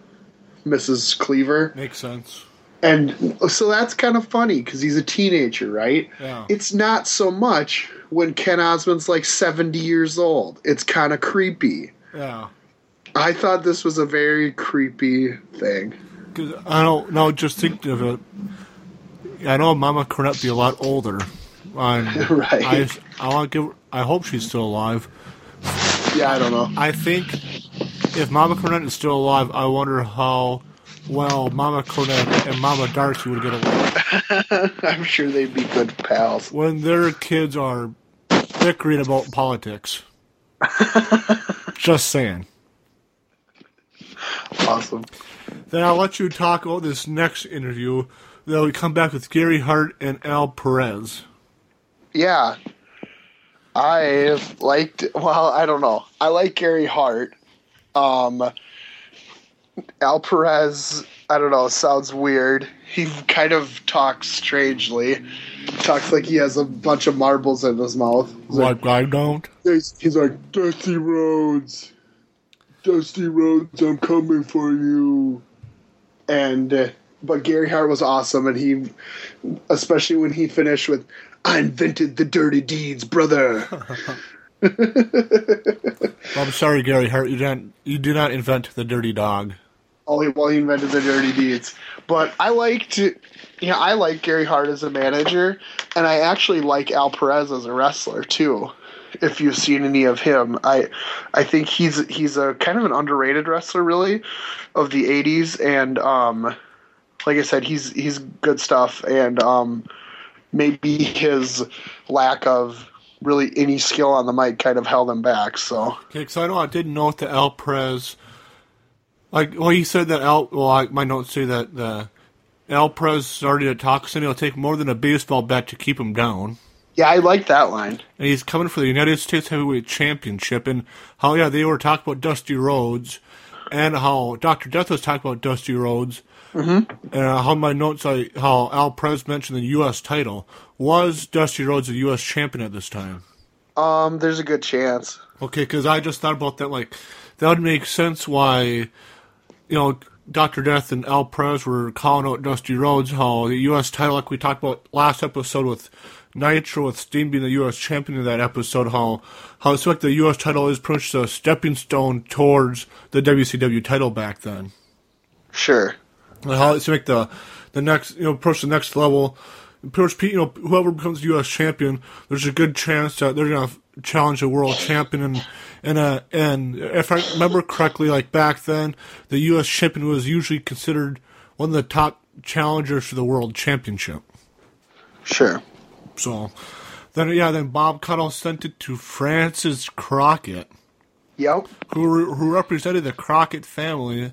Mrs. Cleaver. Makes sense. And so that's kind of funny because he's a teenager, right? Yeah. It's not so much when Ken Osmond's like 70 years old. It's kind of creepy. Yeah. I thought this was a very creepy thing. Because I don't know, just think of it. I know Mama Cornette be a lot older. And Right. I, I want to give. I hope she's still alive. Yeah, I don't know. I think if Mama Cornette is still alive, I wonder how well Mama Cornette and Mama Darcy would get along I'm sure they'd be good pals. when their kids are bickering about politics. Just saying. Awesome. Then I'll let you talk about this next interview. Then we come back with Gary Hart and Al Perez. Yeah. I've liked, well, I don't know. I like Gary Hart. Um, Al Perez, I don't know, sounds weird. He kind of talks strangely. Talks like he has a bunch of marbles in his mouth. He's like, Like I don't. He's, he's like, Dusty Rhodes, Dusty Rhodes, I'm coming for you. And, uh, but Gary Hart was awesome, and he, especially when he finished with, I invented the dirty deeds, brother. I'm sorry, Gary Hart. You didn't. You did not invent the dirty dog. Oh, he, well, he invented the dirty deeds. But I liked, you know, I like Gary Hart as a manager, and I actually like Al Perez as a wrestler too. If you've seen any of him, I, I think he's he's a kind of an underrated wrestler, really, of the '80s, and um, like I said, he's he's good stuff, and um, maybe his lack of really any skill on the mic kind of held him back. So Okay, because I know I didn't know that Al Perez. Like, well, he said that Al. Well, I, my notes say that uh, the Al Perez started a toxin. It'll take more than a baseball bat to keep him down. Yeah, I like that line. and he's coming for the United States Heavyweight Championship. And how yeah, they were talking about Dusty Rhodes, and how Doctor Death was talking about Dusty Rhodes, mm-hmm. and uh, how my notes I how Al Perez mentioned the U.S. title was Dusty Rhodes the U.S. champion at this time. Um, there's a good chance. Okay, because I just thought about that. Like that would make sense why you know Doctor Death and Al Perez were calling out Dusty Rhodes. How the U.S. title, like we talked about last episode with Nitro with Sting being the U.S. champion in that episode, how how it's like the U.S. title is pretty much a stepping stone towards the WCW title back then. Sure. Like how it's like the the next you know approach the next level. Much, you know, whoever becomes U.S. champion, there's a good chance that they're gonna challenge a world champion. And and uh, and if I remember correctly, like back then, the U.S. champion was usually considered one of the top challengers for the world championship. Sure. So then, yeah, then Bob Caudle sent it to Frances Crockett, Yep. who who represented the Crockett family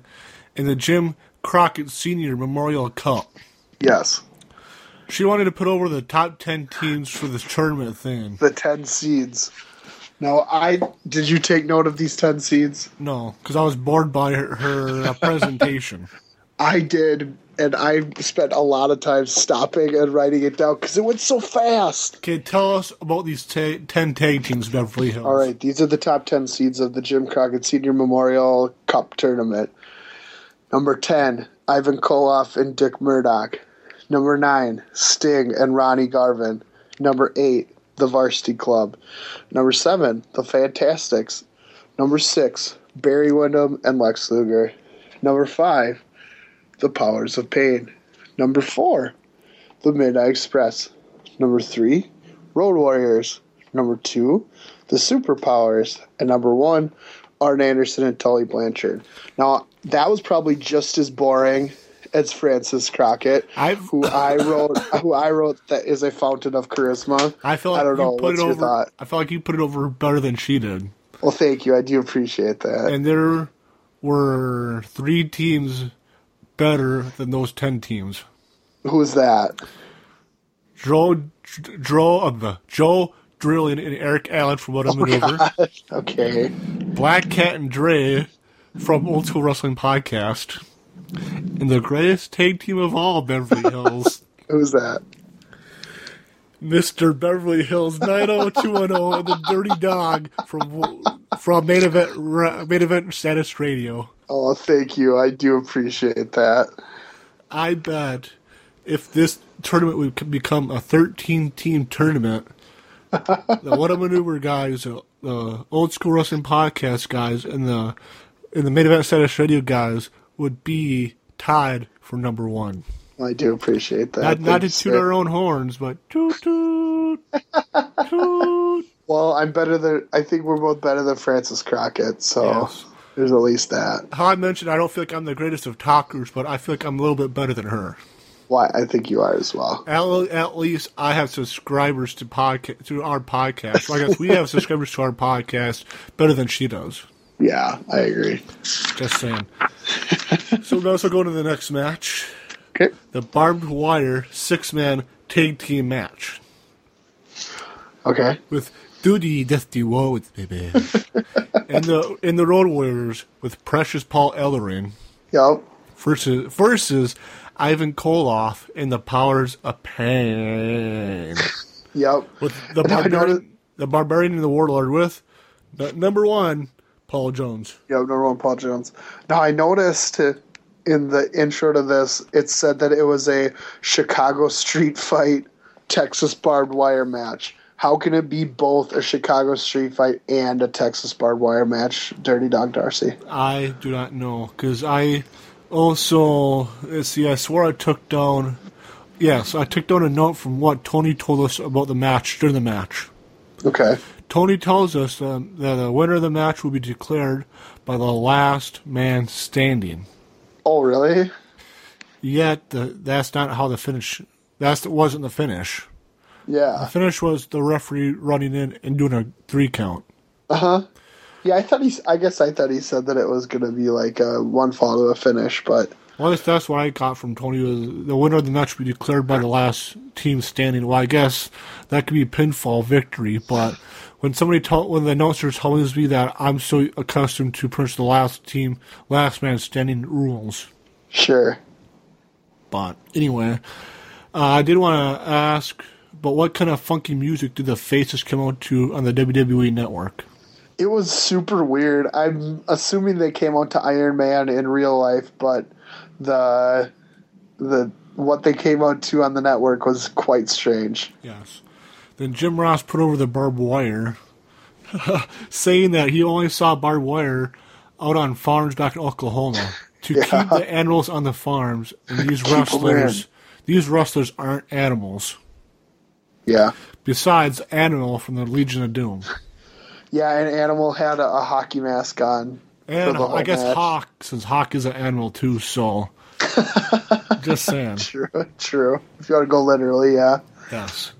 in the Jim Crockett Senior Memorial Cup. Yes. She wanted to put over the top ten teams for this tournament thing. The ten seeds. Now, I did you take note of these ten seeds? No, because I was bored by her, her uh, presentation. I did, and I spent a lot of time stopping and writing it down because it went so fast. Okay, tell us about these ta- ten tag teams, Beverly Hills. All right, these are the top 10 seeds of the Jim Crockett Senior Memorial Cup Tournament. Number 10, Ivan Koloff and Dick Murdoch. Number 9, Sting and Ronnie Garvin. Number 8, the Varsity Club. Number 7, the Fantastics. Number 6, Barry Windham and Lex Luger. Number 5, the Powers of Pain. Number 4, the Midnight Express. Number 3, Road Warriors. Number 2, the Superpowers. And number 1, Arn Anderson and Tully Blanchard. Now, that was probably just as boring as Frances Crockett, I've- who I wrote who I wrote that is a fountain of charisma. I feel like I don't you know. put What's it over. I feel like you put it over better than she did. Well, thank you. I do appreciate that. And there were three teams better than those ten teams. Who's that? Joe, Joe, uh, the Joe Drilling and Eric Allen from What a Maneuver. Okay. Black Cat and Dre from Old School Wrestling Podcast. And the greatest tag team of all, Beverly Hills. Who's that? Mr. Beverly Hills 90210 and the Dirty Dog from from main event main event status radio. Oh, thank you. I do appreciate that. I bet if this tournament would become a 13 team tournament, the What a Maneuver guys, uh, the old school wrestling podcast guys, and the and the main event status radio guys would be tied for number one. I do appreciate that. Not, not to toot our own horns, but toot toot toot. Well, I'm better than. I think we're both better than Frances Crockett. So Yes. there's at least that. How I mentioned, I don't feel like I'm the greatest of talkers, but I feel like I'm a little bit better than her. Why? I think you are as well. At, at least I have subscribers to podcast to our podcast. So I guess we have subscribers to our podcast better than she does. Yeah, I agree. Just saying. so we also go to the next match, Okay. the barbed wire six man tag team match Okay. with Duty Dusty Rhodes, baby, and the and the Road Warriors with Precious Paul Ellering Yep. versus versus Ivan Koloff and the Powers of Pain. Yep. with the barbarian, the barbarian and the warlord with the, number one Paul Jones. Yep. Number one, Paul Jones. Now I noticed in the intro to this, it said that it was a Chicago street fight, Texas barbed wire match. How can it be both a Chicago street fight and a Texas barbed wire match, Dirty Dog Darcy? I do not know because I also let's see. I swore I took down. Yes, I took down a note from what Tony told us about the match during the match. Okay. Tony tells us um, that the winner of the match will be declared by the last man standing. Oh, really? Yet the, that's not how the finish. That wasn't the finish. Yeah. The finish was the referee running in and doing a three count. Uh huh. Yeah, I thought he. I guess I thought he said that it was going to be like a one fall to a finish, but Well, that's, that's what I got from Tony. Was the winner of the match will be declared by the last team standing. Well, I guess that could be a pinfall victory, but when somebody told, when the announcer tells me that, I'm so accustomed to push the last team, last man standing rules. Sure. But anyway, uh, I did want to ask, but what kind of funky music did the Faces come out to on the WWE Network? It was super weird. I'm assuming they came out to Iron Man in real life, but the the what they came out to on the network was quite strange. Yes. Then Jim Ross put over the barbed wire, saying that he only saw barbed wire out on farms back in Oklahoma to Yeah. keep the animals on the farms. And these rustlers, these wrestlers aren't animals. Yeah. Besides, Animal from the Legion of Doom. Yeah, and Animal had a, a hockey mask on. And I guess match. Hawk, since Hawk is an animal too, so. just saying. True, true. If you want to go literally, yeah. Yes.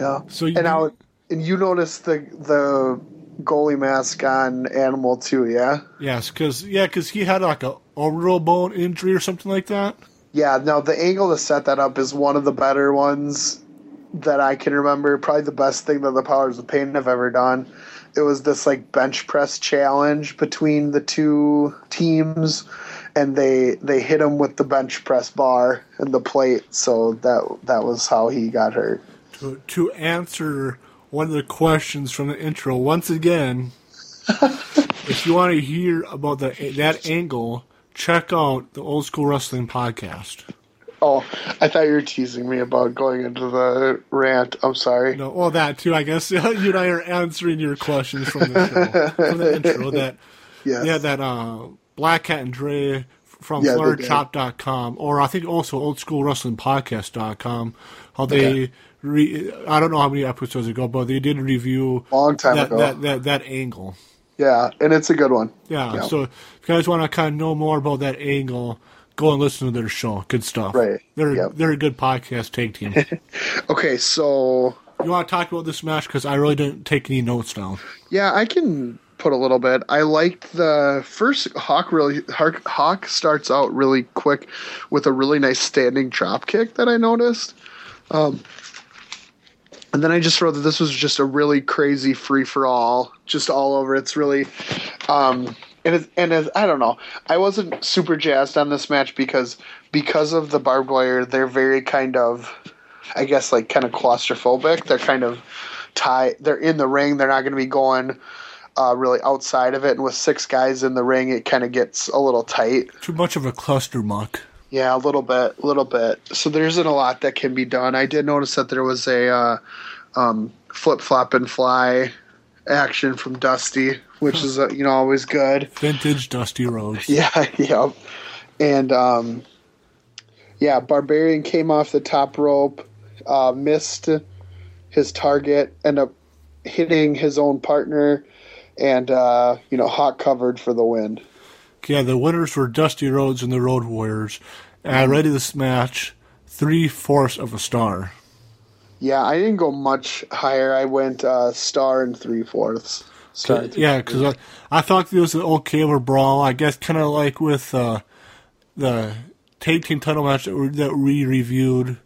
Yeah. So you and now and you noticed the the goalie mask on Animal too, yeah? Yes, because yeah, because he had like a orbital bone injury or something like that. Yeah, no, the angle to set that up is one of the better ones that I can remember. Probably the best thing that the Powers of Pain have ever done. It was this like bench press challenge between the two teams, and they they hit him with the bench press bar and the plate. So that that was how he got hurt. To, to answer one of the questions from the intro once again, if you want to hear about the that angle, check out the Old School Wrestling podcast. Oh, I thought you were teasing me about going into the rant. I'm sorry. No, well, that too. I guess you and I are answering your questions from the show, from the intro. That Yes. yeah, that uh, Black Cat and Dre from Yeah, or I think also OldSchoolWrestlingPodcast.com. How they, Okay. Re- I don't know how many episodes ago, but they did review Long time that, ago. that that that angle. Yeah, and it's a good one. Yeah, Yeah. so if you guys want to kind of know more about that angle, go and listen to their show. Good stuff. Right, They're yep. they're a good podcast take team. Okay, so you want to talk about this match because I really didn't take any notes down. yeah, I can put a little bit. I liked the first Hawk really Hawk, Hawk starts out really quick with a really nice standing drop kick that I noticed. Um and then I just wrote that this was just a really crazy free for all, just all over. It's really um and it, and as I don't know, I wasn't super jazzed on this match because because of the barbed wire, they're very kind of, I guess like kind of claustrophobic. They're kind of tie. They're in the ring. They're not going to be going uh, really outside of it. And with six guys in the ring, it kind of gets a little tight. Too much of a cluster muck. Yeah, a little bit, a little bit. So there isn't a lot that can be done. I did notice that there was a uh, um, flip flop and fly action from Dusty, which is uh, you know always good. Vintage Dusty Rhodes. Yeah, yeah. And um yeah, Barbarian came off the top rope, uh missed his target, ended up hitting his own partner and uh you know, Hawk covered for the win. Yeah, the winners were Dusty Rhodes and the Road Warriors. And I rated this match three fourths of a star. Yeah, I didn't go much higher. I went uh star and three fourths. Yeah, because I, I thought it was an okay over brawl. I guess kind of like with uh, the tag team title match that we, that we reviewed.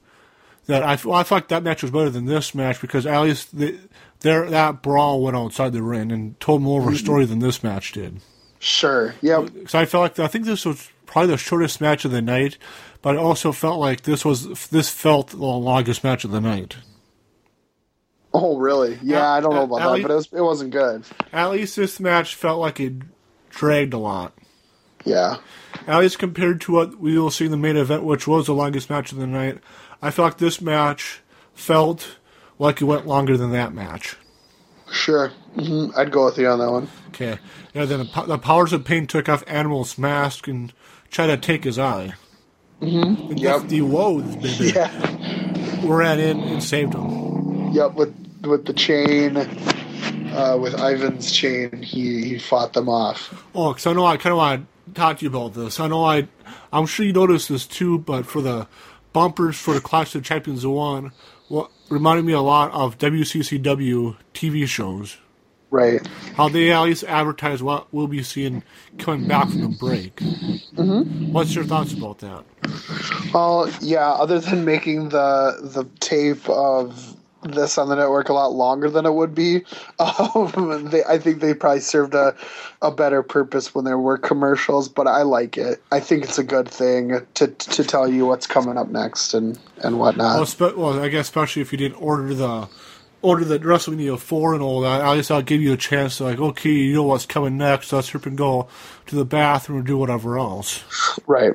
That I, well, I thought that match was better than this match because at least the, there that brawl went outside the ring and told more of a story than this match did. Sure. Yep. So I felt like I think this was probably the shortest match of the night, but I also felt like this was this felt the longest match of the night. Oh really? Yeah, I don't know about that, but it was it wasn't good. At least this match felt like it dragged a lot. Yeah. At least compared to what we will see in the main event, which was the longest match of the night, I felt like this match felt like it went longer than that match. Sure. Hmm I'd go with you on that one. Okay. Yeah, then the, the powers of pain took off Animal's mask and tried to take his eye. Mm-hmm. And Yep. the woes, baby, Yeah. ran in and saved him. Yep, with with the chain, uh, with Ivan's chain, he, he fought them off. Oh, because I know I kind of want to talk to you about this. I know I, I'm sure you noticed this too, but for the bumpers for the Clash of Champions one, what reminded me a lot of WCCW TV shows. Right. How they at least advertise what we'll be seeing coming back from the break. Mm-hmm. What's your thoughts about that? Well, yeah. Other than making the the tape of this on the network a lot longer than it would be, um, they, I think they probably served a a better purpose when there were commercials. But I like it. I think it's a good thing to to tell you what's coming up next and and whatnot. Well, spe- well, I guess especially if you didn't order the order the WrestleMania four and all that. At least I'll give you a chance to like, okay, you know what's coming next. Let's rip and go to the bathroom or do whatever else. Right.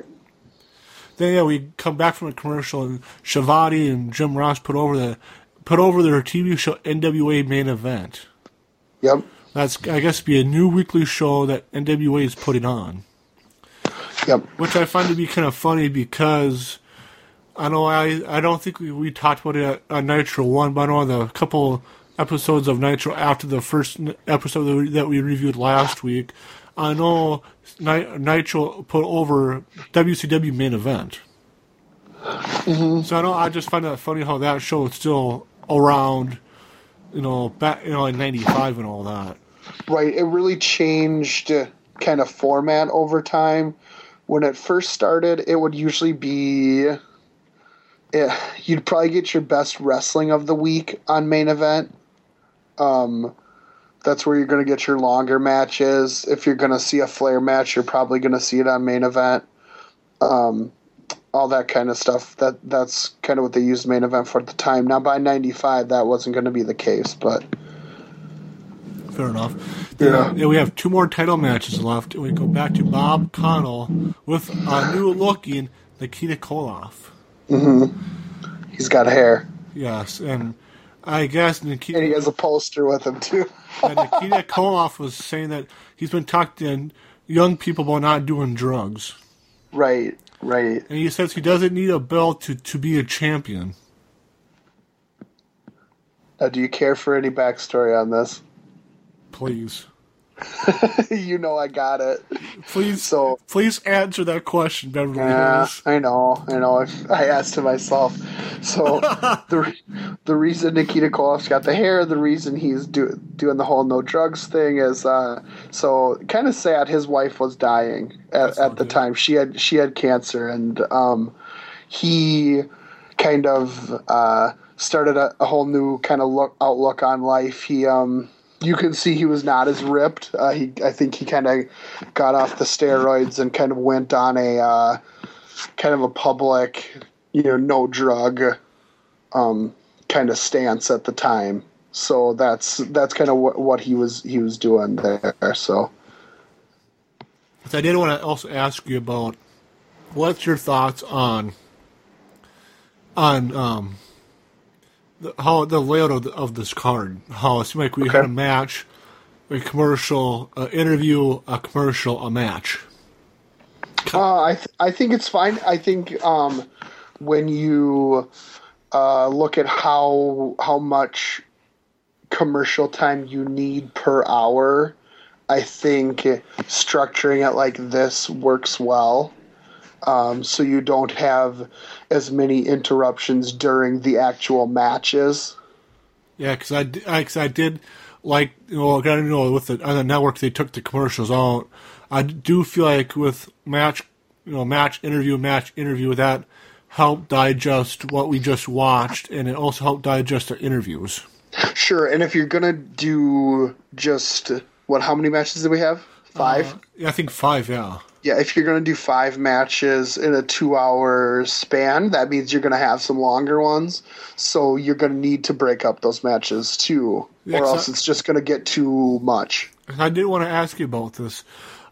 Then yeah, we come back from a commercial and Schiavone and Jim Ross put over the put over their TV show NWA main event. Yep. That's I guess be a new weekly show that NWA is putting on. Yep. which I find to be kind of funny because I know I I don't think we, we talked about it at Nitro One, but I know on the couple episodes of Nitro after the first episode that we, that we reviewed last week, I know Nitro put over WCW main event. So I know I just find that funny how that show is still around, you know, back you know in '95 and all that. Right. It really changed uh, kind of format over time. When it first started, it would usually be. Yeah, you'd probably get your best wrestling of the week on main event. Um, that's where you're going to get your longer matches. If you're going to see a Flair match, you're probably going to see it on main event. Um, all that kind of stuff. That that's kind of what they used main event for at the time. Now by '95, that wasn't going to be the case, but Fair enough. Yeah. Yeah, we have two more title matches left. We go back to Bob Caudle with a new looking Nikita Koloff. Mm-hmm. he's got hair. Yes, and I guess Nikita. And he has a poster with him too. Nikita Koloff was saying that he's been talking to young people about not doing drugs. Right, right. And he says he doesn't need a belt to, to be a champion. Now, do you care for any backstory on this? Please. you know I got it. Please So- please answer that question, Beverly Yeah, Hills. I know. I know. I, I asked to myself. So the the reason Nikita Koloff's got the hair, the reason he's do, doing the whole no drugs thing is uh, so kind of sad. His wife was dying at, at the good. time. She had she had cancer, and um, he kind of uh, started a, a whole new kind of look outlook on life. He um, you can see he was not as ripped. Uh, he I think he kind of got off the steroids and kind of went on a uh, kind of a public, you know, no drug um, kind of stance at the time. So that's that's kind of what, what he was he was doing there. So So I did want to also ask you about what's your thoughts on on um the, how the layout of, the, of this card. How it seemed like we had a match, a commercial, a interview, a commercial, a match. Uh, I th- I think it's fine. I think um, when you uh, look at how how much commercial time you need per hour, I think structuring it like this works well. Um, so you don't have as many interruptions during the actual matches. Yeah, because I, I, cause I did like you know, I don't know with the on the network they took the commercials out. I do feel like with match, you know, match interview, match interview that helped digest what we just watched, and it also helped digest the interviews. Sure, and if you're gonna do just what? How many matches do we have? Five. Uh, yeah, I think five. Yeah, Yeah, if you're going to do five matches in a two hour span, that means you're going to have some longer ones. So you're going to need to break up those matches too, Yeah, or else I- it's just going to get too much. I did want to ask you about this.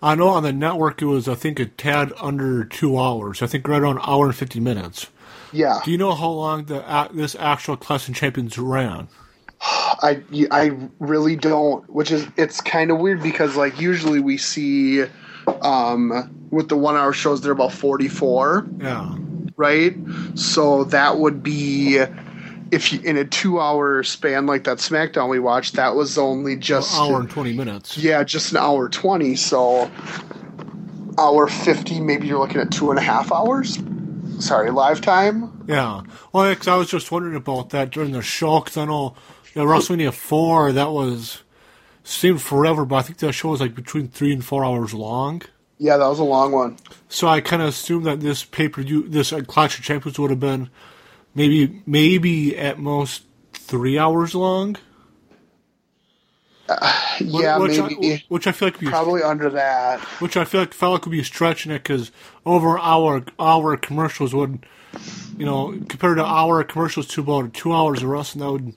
I know on the network it was I think a tad under two hours. I think right around an hour and fifty minutes. Yeah, Do you know how long the this actual Clash and Champions ran? I I really don't, which is it's kind of weird because like usually we see um with the one hour shows they're about 44 Yeah. right? So that would be if you in a two hour span like that SmackDown we watched, that was only just An hour and 20 minutes. yeah, just an hour twenty. So hour fifty, maybe you're looking at two and a half hours. Sorry, live time. Yeah. Well, I was just wondering about that during the show, because I know know, WrestleMania 4, that was seemed forever, but I think that show was like between three and four hours long. Yeah, that was a long one. So I kind of assumed that this pay per view, this uh, Clash of Champions, would have been maybe maybe at most three hours long. Yeah, which maybe I, which I feel like would be probably under that. which I feel like felt like would be stretching it because over hour hour commercials would, you know, compared to hour commercials to about two hours of wrestling, that would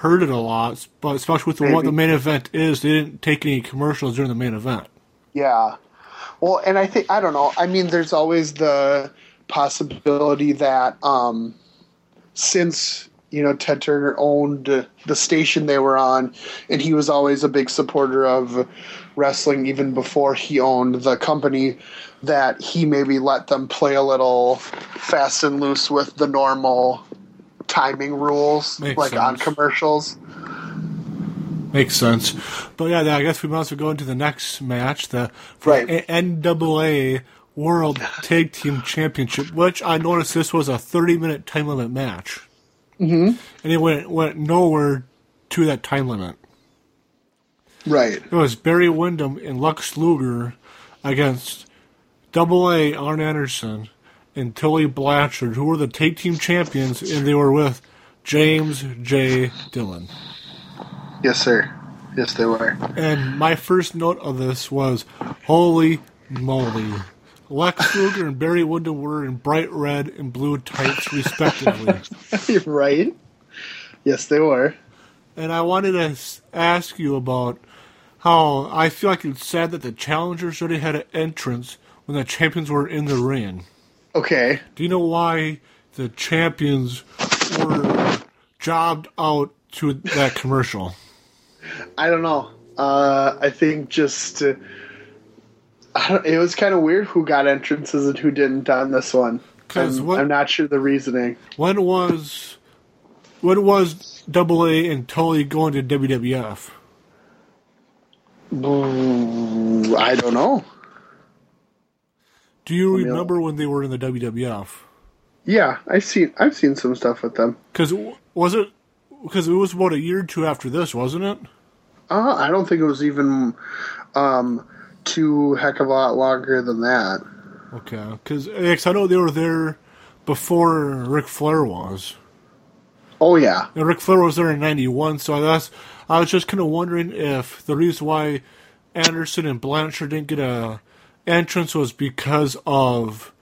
hurt it a lot. But especially with the, what the main event is, they didn't take any commercials during the main event. Yeah. Well, and I think I don't know. I mean, there's always the possibility that um, since you know Ted Turner owned the station they were on, and he was always a big supporter of wrestling even before he owned the company, that he maybe let them play a little fast and loose with the normal timing rules, Makes like on commercials. Makes sense. But yeah, I guess we might as well go into the next match, the Right. NWA World Tag Team Championship, which I noticed this was a 30 minute time limit match. Mm-hmm. And it went, went nowhere to that time limit. Right. It was Barry Windham and Lex Luger against Double A Arn Anderson and Tully Blanchard, who were the tag team champions, and they were with James J. Dillon. Yes, sir. Yes, they were. And my first note of this was, holy moly. Lex Luger and Barry Windham were in bright red and blue tights, respectively. right. Yes, they were. and I wanted to ask you about how I feel like it's sad that the challengers already had an entrance when the champions were in the ring. Okay. Do you know why the champions were jobbed out to that commercial? I don't know. Uh, I think just uh, I don't, it was kind of weird who got entrances and who didn't on this one. 'Cause I'm, I'm not sure the reasoning. When was when was Double A and Tully going to WWF? I don't know. Do you me remember when they were in the WWF? Yeah, I've seen I've seen some stuff with them. Because was it because it was about a year or two after this, wasn't it? Uh, I don't think it was even um, too heck of a lot longer than that. Okay, because I know they were there before Ric Flair was. Oh yeah, And Ric Flair was there in '91, so that's I was just kind of wondering if the reason why Anderson and Blanchard didn't get a entrance was because of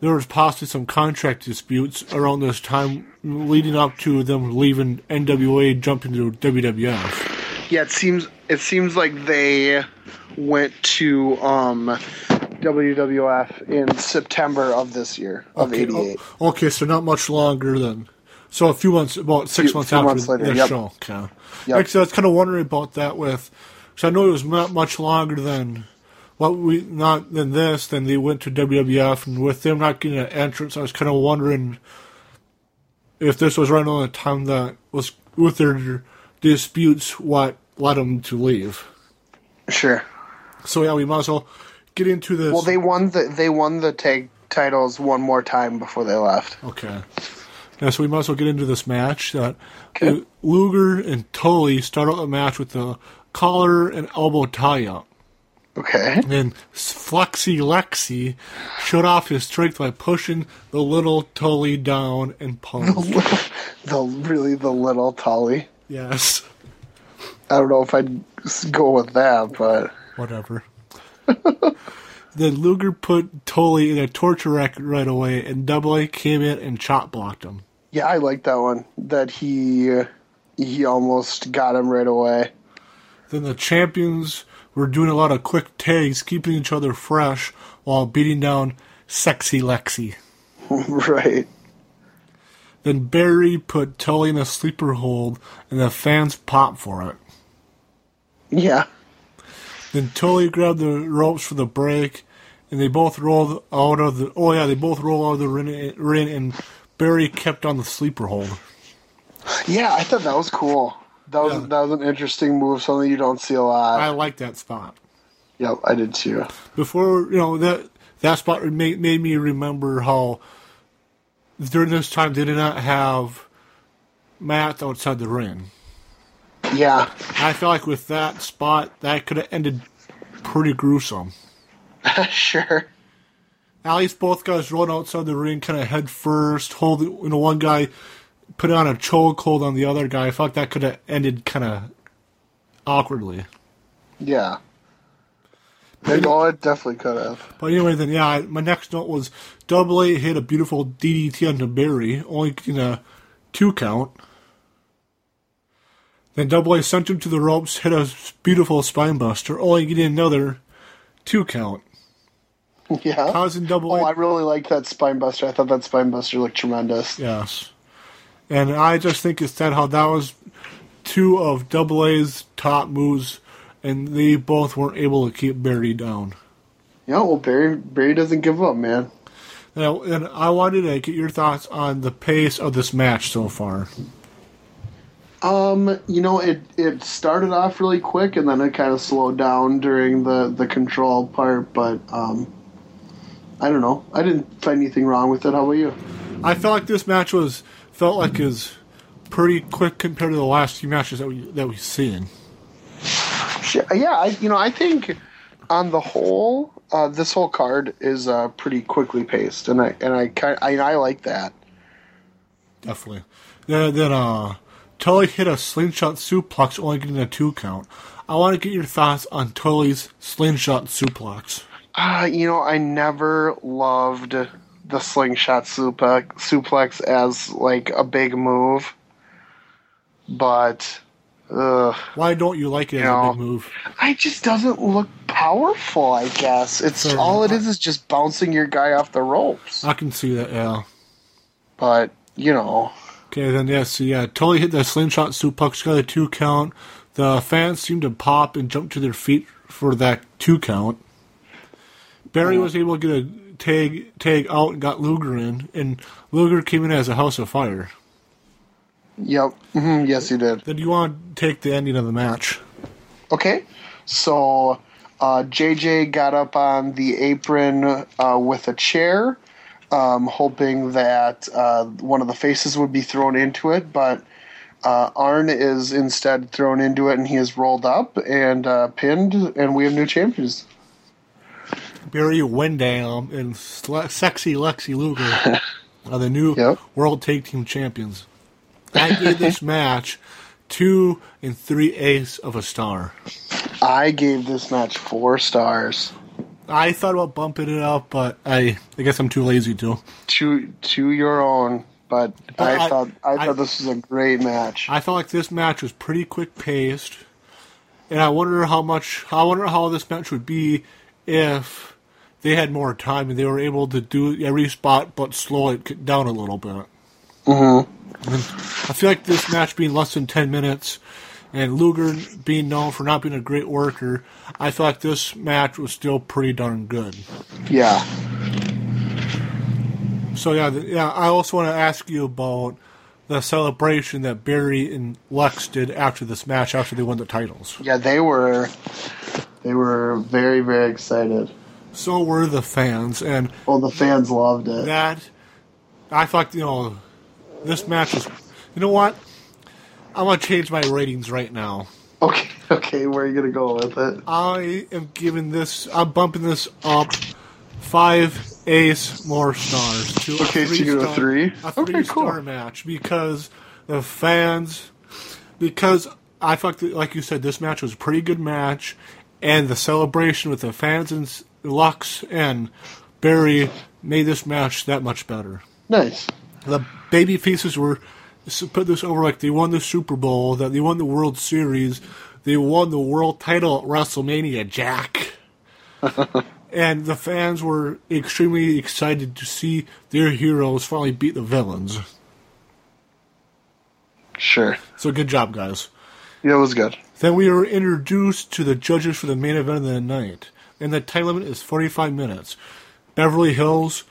there was possibly some contract disputes around this time leading up to them leaving NWA, jumping to WWF. yeah. It seems it seems like they went to um, WWF in September of this year of Okay, '88. oh, okay, so not much longer than. So a few months, about six Few- months few after months later, this yep. show. Okay. Yep. Actually, I was kind of wondering about that with, because I know it was not much longer than what we not than this. Then they went to WWF, and with them not getting an entrance, I was kind of wondering if this was right on the time that was with their disputes what led them to leave. Sure. So yeah, we might as well get into this. Well, they won the they won the tag titles one more time before they left. Okay. Yeah, so we might as well get into this match. That Okay. Luger and Tully start out the match with the collar and elbow tie up. Okay. And then Flexi Lexi showed off his strength by pushing the little Tully down and posed. the really the little Tully. yes. I don't know if I'd go with that, but Whatever. then Luger put Tully in a torture rack right away, and Double A came in and chop blocked him. yeah, I like that one. That he he almost got him right away. Then the champions were doing a lot of quick tags, keeping each other fresh while beating down Sexy Lexi. right. Then Barry put Tully in a sleeper hold, and the fans popped for it. Yeah. Then Tully grabbed the ropes for the break, and they both rolled out of the. Oh yeah, they both rolled out of the ring, ring and Barry kept on the sleeper hold. Yeah, I thought that was cool. That was Yeah. that was an interesting move, something you don't see a lot. I like that spot. yep, I did too. Before you know that that spot made, made me remember how during this time they did not have mats outside the ring. Yeah, I feel like with that spot, that could have ended pretty gruesome. sure. At least both guys run outside the ring, kind of head first, hold you know one guy put on a chokehold on the other guy. I felt that could have ended kind of awkwardly. Yeah. They, oh, it definitely could have. But anyway, then yeah, I- my next note was Double A hit a beautiful DDT onto Barry, only in a two count. Then Double A sent him to the ropes, hit a beautiful spine buster, only getting another two count. Yeah. Causing Double Oh, A I really liked that spine buster. I thought that spine buster looked tremendous. Yes. And I just think instead how that was two of Double A's top moves, and they both weren't able to keep Barry down. Yeah, well, Barry Barry doesn't give up, man. Now, and I wanted to get your thoughts on the pace of this match so far. Um, you know, it it started off really quick and then it kind of slowed down during the the control part, but um, I don't know. I didn't find anything wrong with it. How about you? I felt like this match was felt like is pretty quick compared to the last few matches that we that we've seen. Yeah, I, you know, I think on the whole, uh, this whole card is uh, pretty quickly paced, and I and I kind I, I like that. Definitely. Then, then uh, Tully hit a slingshot suplex, only getting a two count. I want to get your thoughts on Tully's slingshot suplex. Uh, you know, I never loved the slingshot suplex, suplex as like a big move, but uh, Why don't you like it as No. a big move? I just doesn't look powerful. I guess it's Fair all it enough. is is just bouncing your guy off the ropes. I can see that, yeah. But you know, Okay, then yes, so yeah, Tully hit the slingshot suplex, got a two count. The fans seemed to pop and jump to their feet for that two count. Barry was able to get a tag tag out and got Luger in, and Luger came in as a house of fire. yep, hmm yes, he did. Then you want to take the ending of the match. Okay, so uh, JJ got up on the apron uh, with a chair, um, hoping that uh, one of the faces would be thrown into it, but uh, Arn is instead thrown into it and he is rolled up and uh, pinned, and we have new champions. Barry Windham and Sexy Lexi Luger are the new Yep. World Tag Team Champions. I gave this match two and three eighths of a star. I gave this match four stars. I thought about bumping it up, but I, I guess I'm too lazy to. To to your own, but, But I, I- thought I, I- thought this was a great match. I felt like this match was pretty quick paced, and I wonder how much. I wonder how this match would be if they had more time and they were able to do every spot but slow it down a little bit. Mm-hmm. I feel like this match being less than ten minutes, and Luger being known for not being a great worker, I thought like this match was still pretty darn good. yeah. So yeah, th- yeah. I also want to ask you about the celebration that Barry and Lex did after this match, after they won the titles. Yeah, they were they were very very excited. So were the fans, and Well, the fans loved it. that I thought you know this match is. You know what? I'm gonna change my ratings right now. Okay, okay, where are you gonna go with it? I am giving this. I'm bumping this up five ace more stars to a Okay, so you go to star- three? A Okay, three star cool. match because the fans, because I thought like you said, this match was a pretty good match, and the celebration with the fans and Lex and Barry made this match that much better. Nice. The baby faces were put this over like they won the Super Bowl, that they won the World Series, they won the world title at WrestleMania, Jack. and the fans were extremely excited to see their heroes finally beat the villains. Sure. So good job, guys. Yeah, it was good. Then we are introduced to the judges for the main event of the night, and the time limit is 45 minutes. Beverly Hills,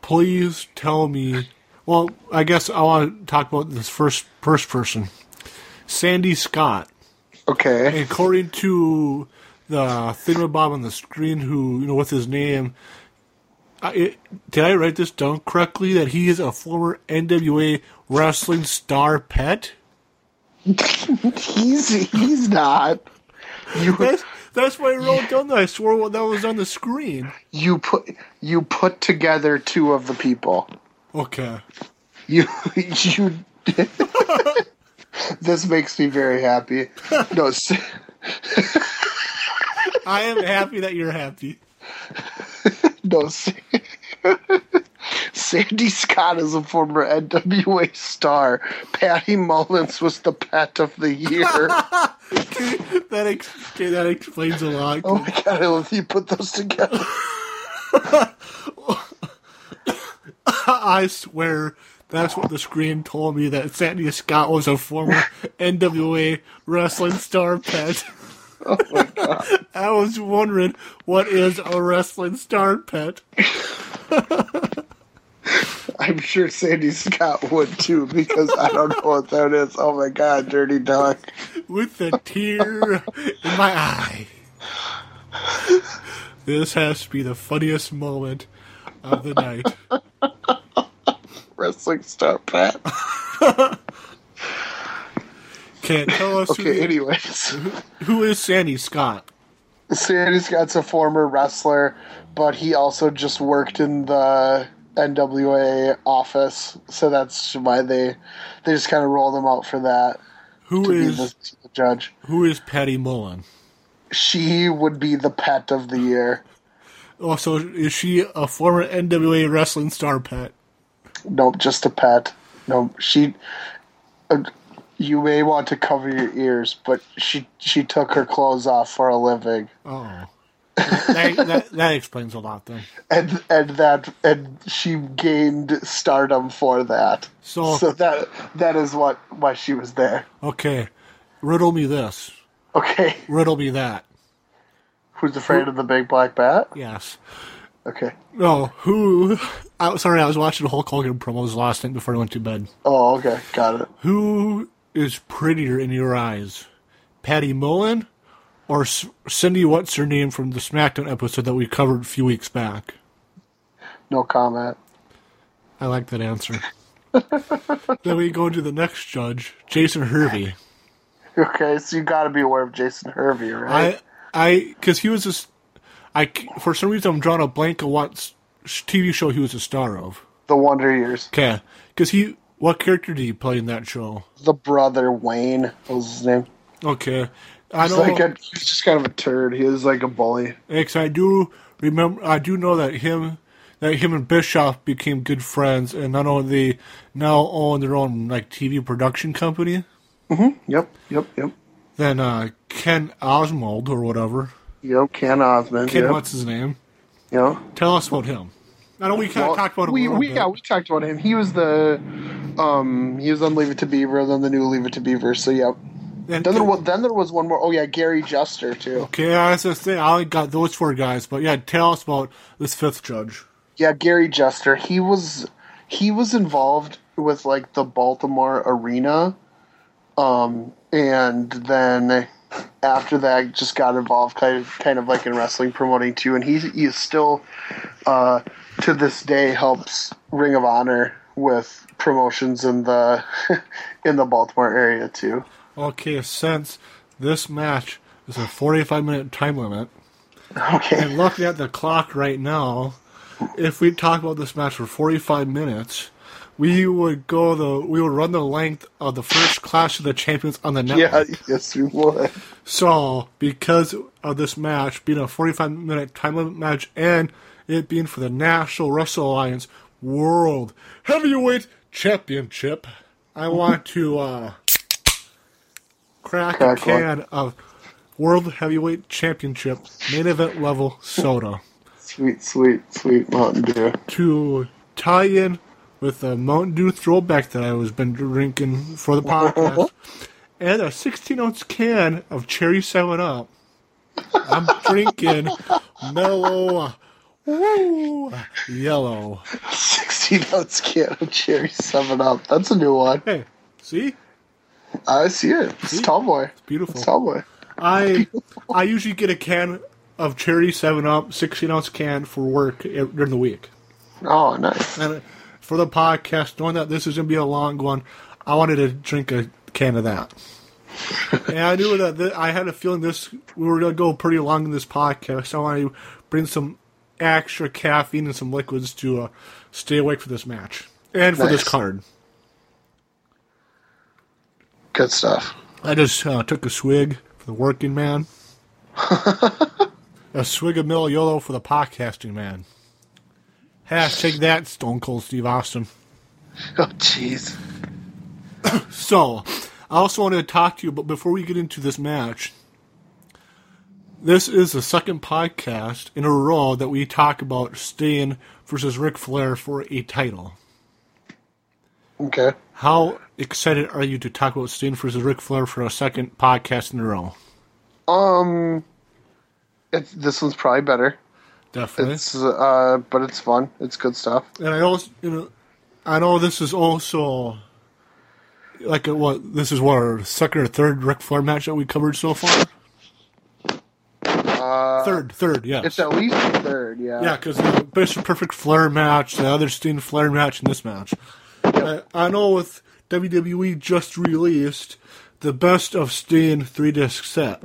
please tell me. Well, I guess I want to talk about this first first person, Sandy Scott. Okay. According to the thingamabob on the screen, who you know with his name, I, it, did I write this down correctly? That he is a former NWA wrestling star pet. He's he's not. You That's, that's why I wrote down that. I swore that was on the screen. you put you put together two of the people. Okay. You you. this makes me very happy. No, I am happy that you're happy. no. Sandy Scott is a former NWA star. Patty Mullins was the pet of the year. That ex- okay, that explains a lot. Oh my god, I love you put those together. I swear that's what the screen told me that Sandy Scott was a former NWA wrestling star pet. Oh my god. I was wondering what is a wrestling star pet. I'm sure Sandy Scott would too because I don't know what that is. Oh my god, dirty dog. with a tear in my eye. This has to be the funniest moment of the night. Wrestling star Pat. Can't tell us Okay, who, anyways. who is Sandy Scott. Sandy Scott's a former wrestler, but he also just worked in the NWA office, so that's why they they just kind of roll them out for that Who be the, the judge. who is Patty Mullen? She would be the pet of the year. Also, is she a former NWA wrestling star pet? Nope, just a pet. No, she. Uh, you may want to cover your ears, but she she took her clothes off for a living, Oh, that, that, that explains a lot then. and and that and she gained stardom for that. So, So that that is what why she was there. okay, riddle me this, Okay, riddle me that. who's afraid of the big black bat? Yes. Okay. No, who? I, sorry, I was watching the Hulk Hogan promos last night before I went to bed. Oh, okay, got it. Who is prettier in your eyes, Patty Mullen or Cindy? What's her name from the SmackDown episode that we covered a few weeks back? No comment. I like that answer. then we go to the next judge, Jason Hervey. Okay, so you got to be aware of Jason Hervey, right? I, I, because he was this. I for some reason I'm drawing a blank on what TV show he was a star of. the Wonder Years. Okay, because he, what character did he play in that show? The brother Wayne was his name. Okay, I He's know. like a, he's just kind of a turd. He is like a bully. Because I do remember, I do know that him, that him and Bischoff became good friends, and not only they now own their own like TV production company. Yep, yep, yep. Then uh, Ken Oswald or whatever, Yep, Ken Osmond. Ken, yep. what's his name? Yep. Tell us about him. I don't know we kind of talked about him. we, a we bit. yeah we talked about him. He was the um he was on Leave It to Beaver, then the new Leave It to Beaver. So yep. And Then there was then there was one more. Oh yeah, Gary Juster too. Okay, I was just saying, I only got those four guys, but yeah, tell us about this fifth judge. Yeah, Gary Juster. He was he was involved with like the Baltimore arena, um, and then after that just got involved kind of kind of like in wrestling promoting too. And he he is still uh, to this day helps Ring of Honor with promotions in the in the Baltimore area too. Okay, since this match is a 45 minute time limit, Okay. and looking at the clock right now, if we talk about this match for 45 minutes, we would go the we would run the length of the first Clash of the Champions on the Yeah. network. Yes, we would. So, because of this match being a 45 minute time limit match and it being for the National Wrestle Alliance World Heavyweight Championship, I want to uh, crack a Crack one. can of World Heavyweight Championship main event level soda Sweet, sweet, sweet Mountain Dew. to tie in with the Mountain Dew throwback that I was been drinking for the podcast, and a 16 ounce can of Cherry Seven Up. I'm drinking mellow, woo, yellow. 16 ounce can of cherry 7 Up. That's a new one. Hey, see, I see it. It's tall boy. beautiful. It's tall boy. I I usually get a can of Cherry Seven Up, 16 ounce can for work during the week. Oh, nice. And for the podcast, knowing that this is gonna be a long one, I wanted to drink a can of that. and I knew that th- I had a feeling this we were going to go pretty long in this podcast. So I want to bring some extra caffeine and some liquids to uh, stay awake for this match and for this card. Good stuff. I just uh, took a swig for the working man, a swig of Mello Yello for the podcasting man. Hashtag that Stone Cold Steve Austin. Oh, jeez. So, I also wanted to talk to you, but before we get into this match, this is the second podcast in a row that we talk about Sting versus Ric Flair for a title. Okay. How excited are you to talk about Sting versus Ric Flair for a second podcast in a row? Um, it's this one's probably better. Definitely. It's uh, but it's fun. It's good stuff. and I also, you know, I know this is also like a, what this is what our second or third Ric Flair match that we covered so far. Uh, Third, third, yeah. It's at least third. Yeah. Yeah, because the Bishop Perfect Flair match, the other Sting Flair match, and this match. I, I know with WWE just released the best of Sting three disc set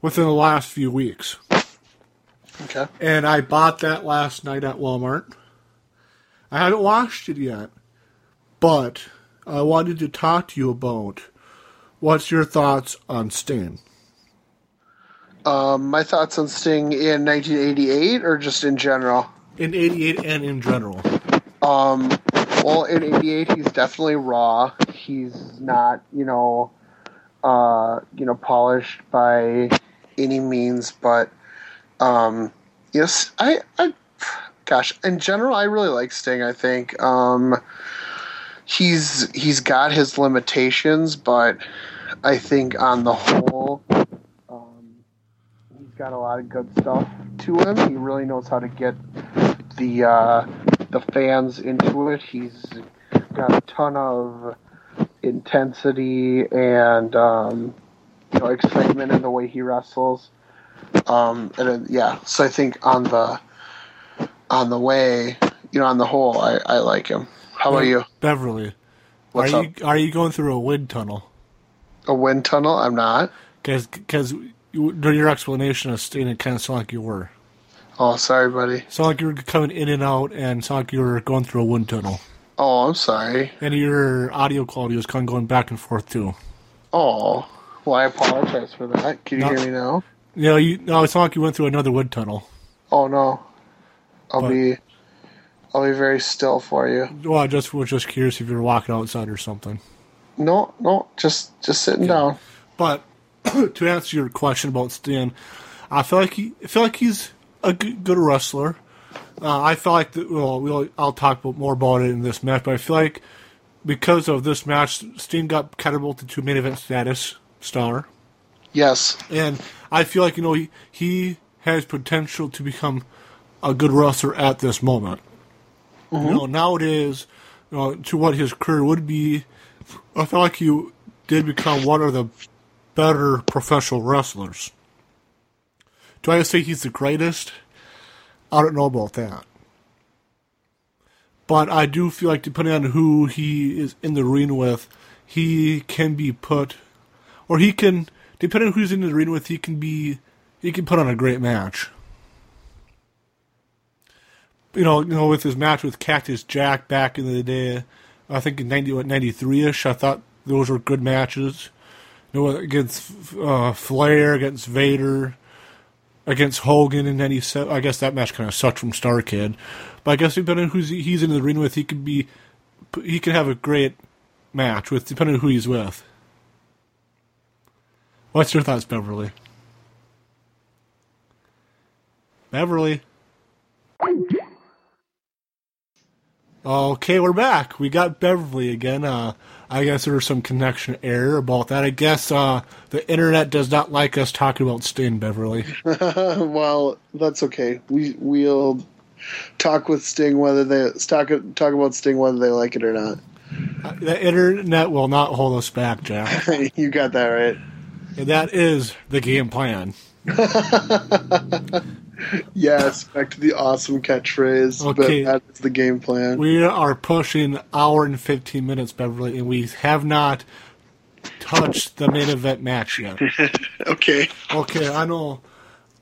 within the last few weeks. Okay. And I bought that last night at Walmart. I hadn't watched it yet, but I wanted to talk to you about what's your thoughts on Sting. Um, my thoughts on Sting in 1988, or just in general. In 88 and in general. Um, well, in '88, he's definitely raw. He's not, you know, uh, you know, polished by any means. But, um, yes, I, I, gosh, in general, I really like Sting. I think, um, he's he's got his limitations, but I think on the whole, um, he's got a lot of good stuff to him. He really knows how to get the uh, the fans into it. He's got a ton of intensity and um, you know excitement in the way he wrestles. Um, and uh, yeah, so I think on the on the way, you know, on the whole, I, I like him. How about you? Beverly, What's are up? you are you going through a wind tunnel? A wind tunnel? I'm not. Because during your explanation of Sting, it kind of sounded like you were. Oh, sorry, buddy. Sounded like you're coming in and out, and sounded like you're going through a wind tunnel. Oh, I'm sorry. And your audio quality was kind of going back and forth too. Oh, well, I apologize for that. Can you No. hear me now? Know, you no, it sounded like you went through another wind tunnel. Oh no, I'll But- be, I'll be very still for you. Well, I just was just curious if you were walking outside or something. No, no, just just sitting down. But to answer your question about Sting, I feel like he, I feel like he's a good, good wrestler. Uh, I feel like the, well, we'll I'll talk more about it in this match, but I feel like because of this match, Sting got catapulted to main event status star, Yes, and I feel like you know he he has potential to become a good wrestler at this moment. You know, nowadays, you know, to what his career would be, I feel like he did become one of the better professional wrestlers. Do I say he's the greatest? I don't know about that. But I do feel like depending on who he is in the ring with, he can be put, or he can, depending on who he's in the ring with, he can be, he can put on a great match. You know, you know, with his match with Cactus Jack back in the day, I think in ninety what ninety three ish, I thought those were good matches. You know, against uh, Flair, against Vader, against Hogan and in '97. I guess that match kind of sucked from Starrcade, but I guess depending on who he's in the ring with, he could be he could have a great match with depending on who he's with. What's your thoughts, Beverly? Beverly. Okay, we're back. We got Beverly again. Uh, I guess there was some connection error about that. I guess uh, the internet does not like us talking about Sting, Beverly. well, that's okay. We we'll talk with Sting whether they talk talk about Sting whether they like it or not. The internet will not hold us back, Jack. you got that right. And that is the game plan. Yes, back to the awesome catchphrase. Okay. But that is the game plan. We are pushing hour and 15 minutes, Beverly, and we have not touched the main event match yet. Okay. Okay, I know.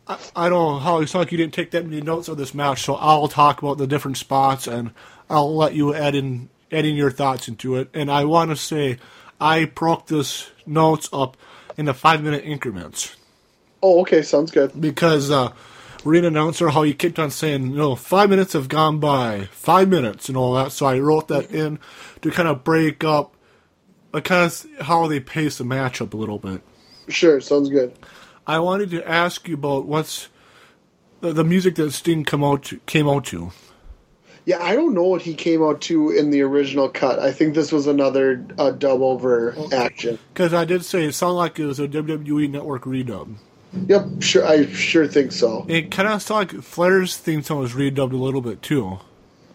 I, I know how it's like you didn't take that many notes of this match, so I'll talk about the different spots and I'll let you add in add in your thoughts into it. And I want to say I broke this notes up into five minute increments Oh, okay. Sounds good. because uh, ring announcer how he kept on saying, you know, five minutes have gone by, five minutes and all that. So I wrote that in to kind of break up, uh, kind of how they pace the match up a little bit. Sure. Sounds good. I wanted to ask you about what's the, the music that Sting come out to, came out to. Yeah, I don't know what he came out to in the original cut. I think this was another uh, dub over action. Because I did say it sounded like it was a WWE Network redub. Yep, sure. I sure think so. It kind of sounded like Flair's theme song was redubbed a little bit too.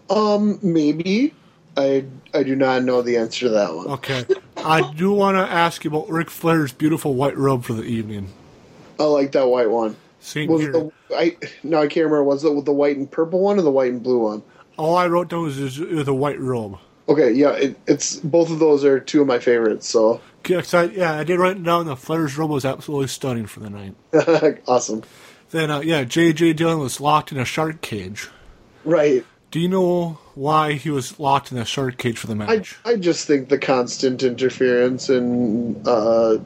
Um, maybe. I I do not know the answer to that one. Okay, I do want to ask you about Ric Flair's beautiful white robe for the evening. I like that white one. Same Was here. the I no I can't remember. Was it with the white and purple one or the white and blue one? All I wrote down was it was a white robe. Okay, yeah, it, it's both of those are two of my favorites. So 'Cause I, yeah, I did write down the Flair's robe was absolutely stunning for the night. awesome. Then, uh, yeah, J.J. Dillon was locked in a shark cage. Right. Do you know why he was locked in a shark cage for the I match? I just think the constant interference in uh,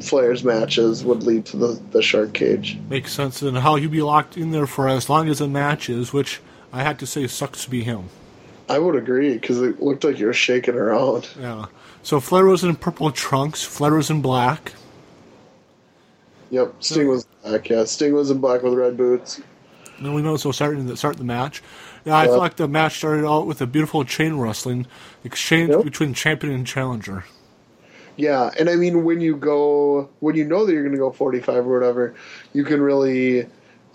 Flair's matches would lead to the, the shark cage. Makes sense. And how he'd be locked in there for as long as the match is, which I had to say sucks to be him. I would agree because it looked like you were shaking around. Yeah. So Flair was in purple trunks. Flair was in black. Yep, Sting was black. Yeah, Sting was in black with red boots. And we know so starting to start the match. Yeah, I Yeah. feel like the match started out with a beautiful chain wrestling exchange Yep. between champion and challenger. Yeah, and I mean when you go when you know that you're going to go 45 or whatever, you can really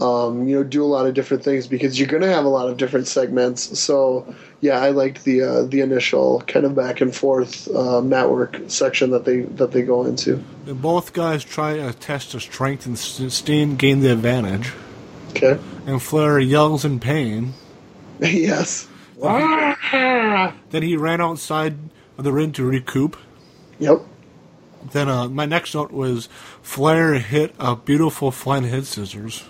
um, you know do a lot of different things because you're going to have a lot of different segments. So yeah, I liked the uh, the initial kind of back and forth um, network section that they that they go into. Both guys try to test their strength, and Sting gained the advantage. Okay. And Flair yells in pain. yes. Then he ran outside of the ring to recoup. Yep. Then uh, my next note was Flair hit a beautiful flying head scissors.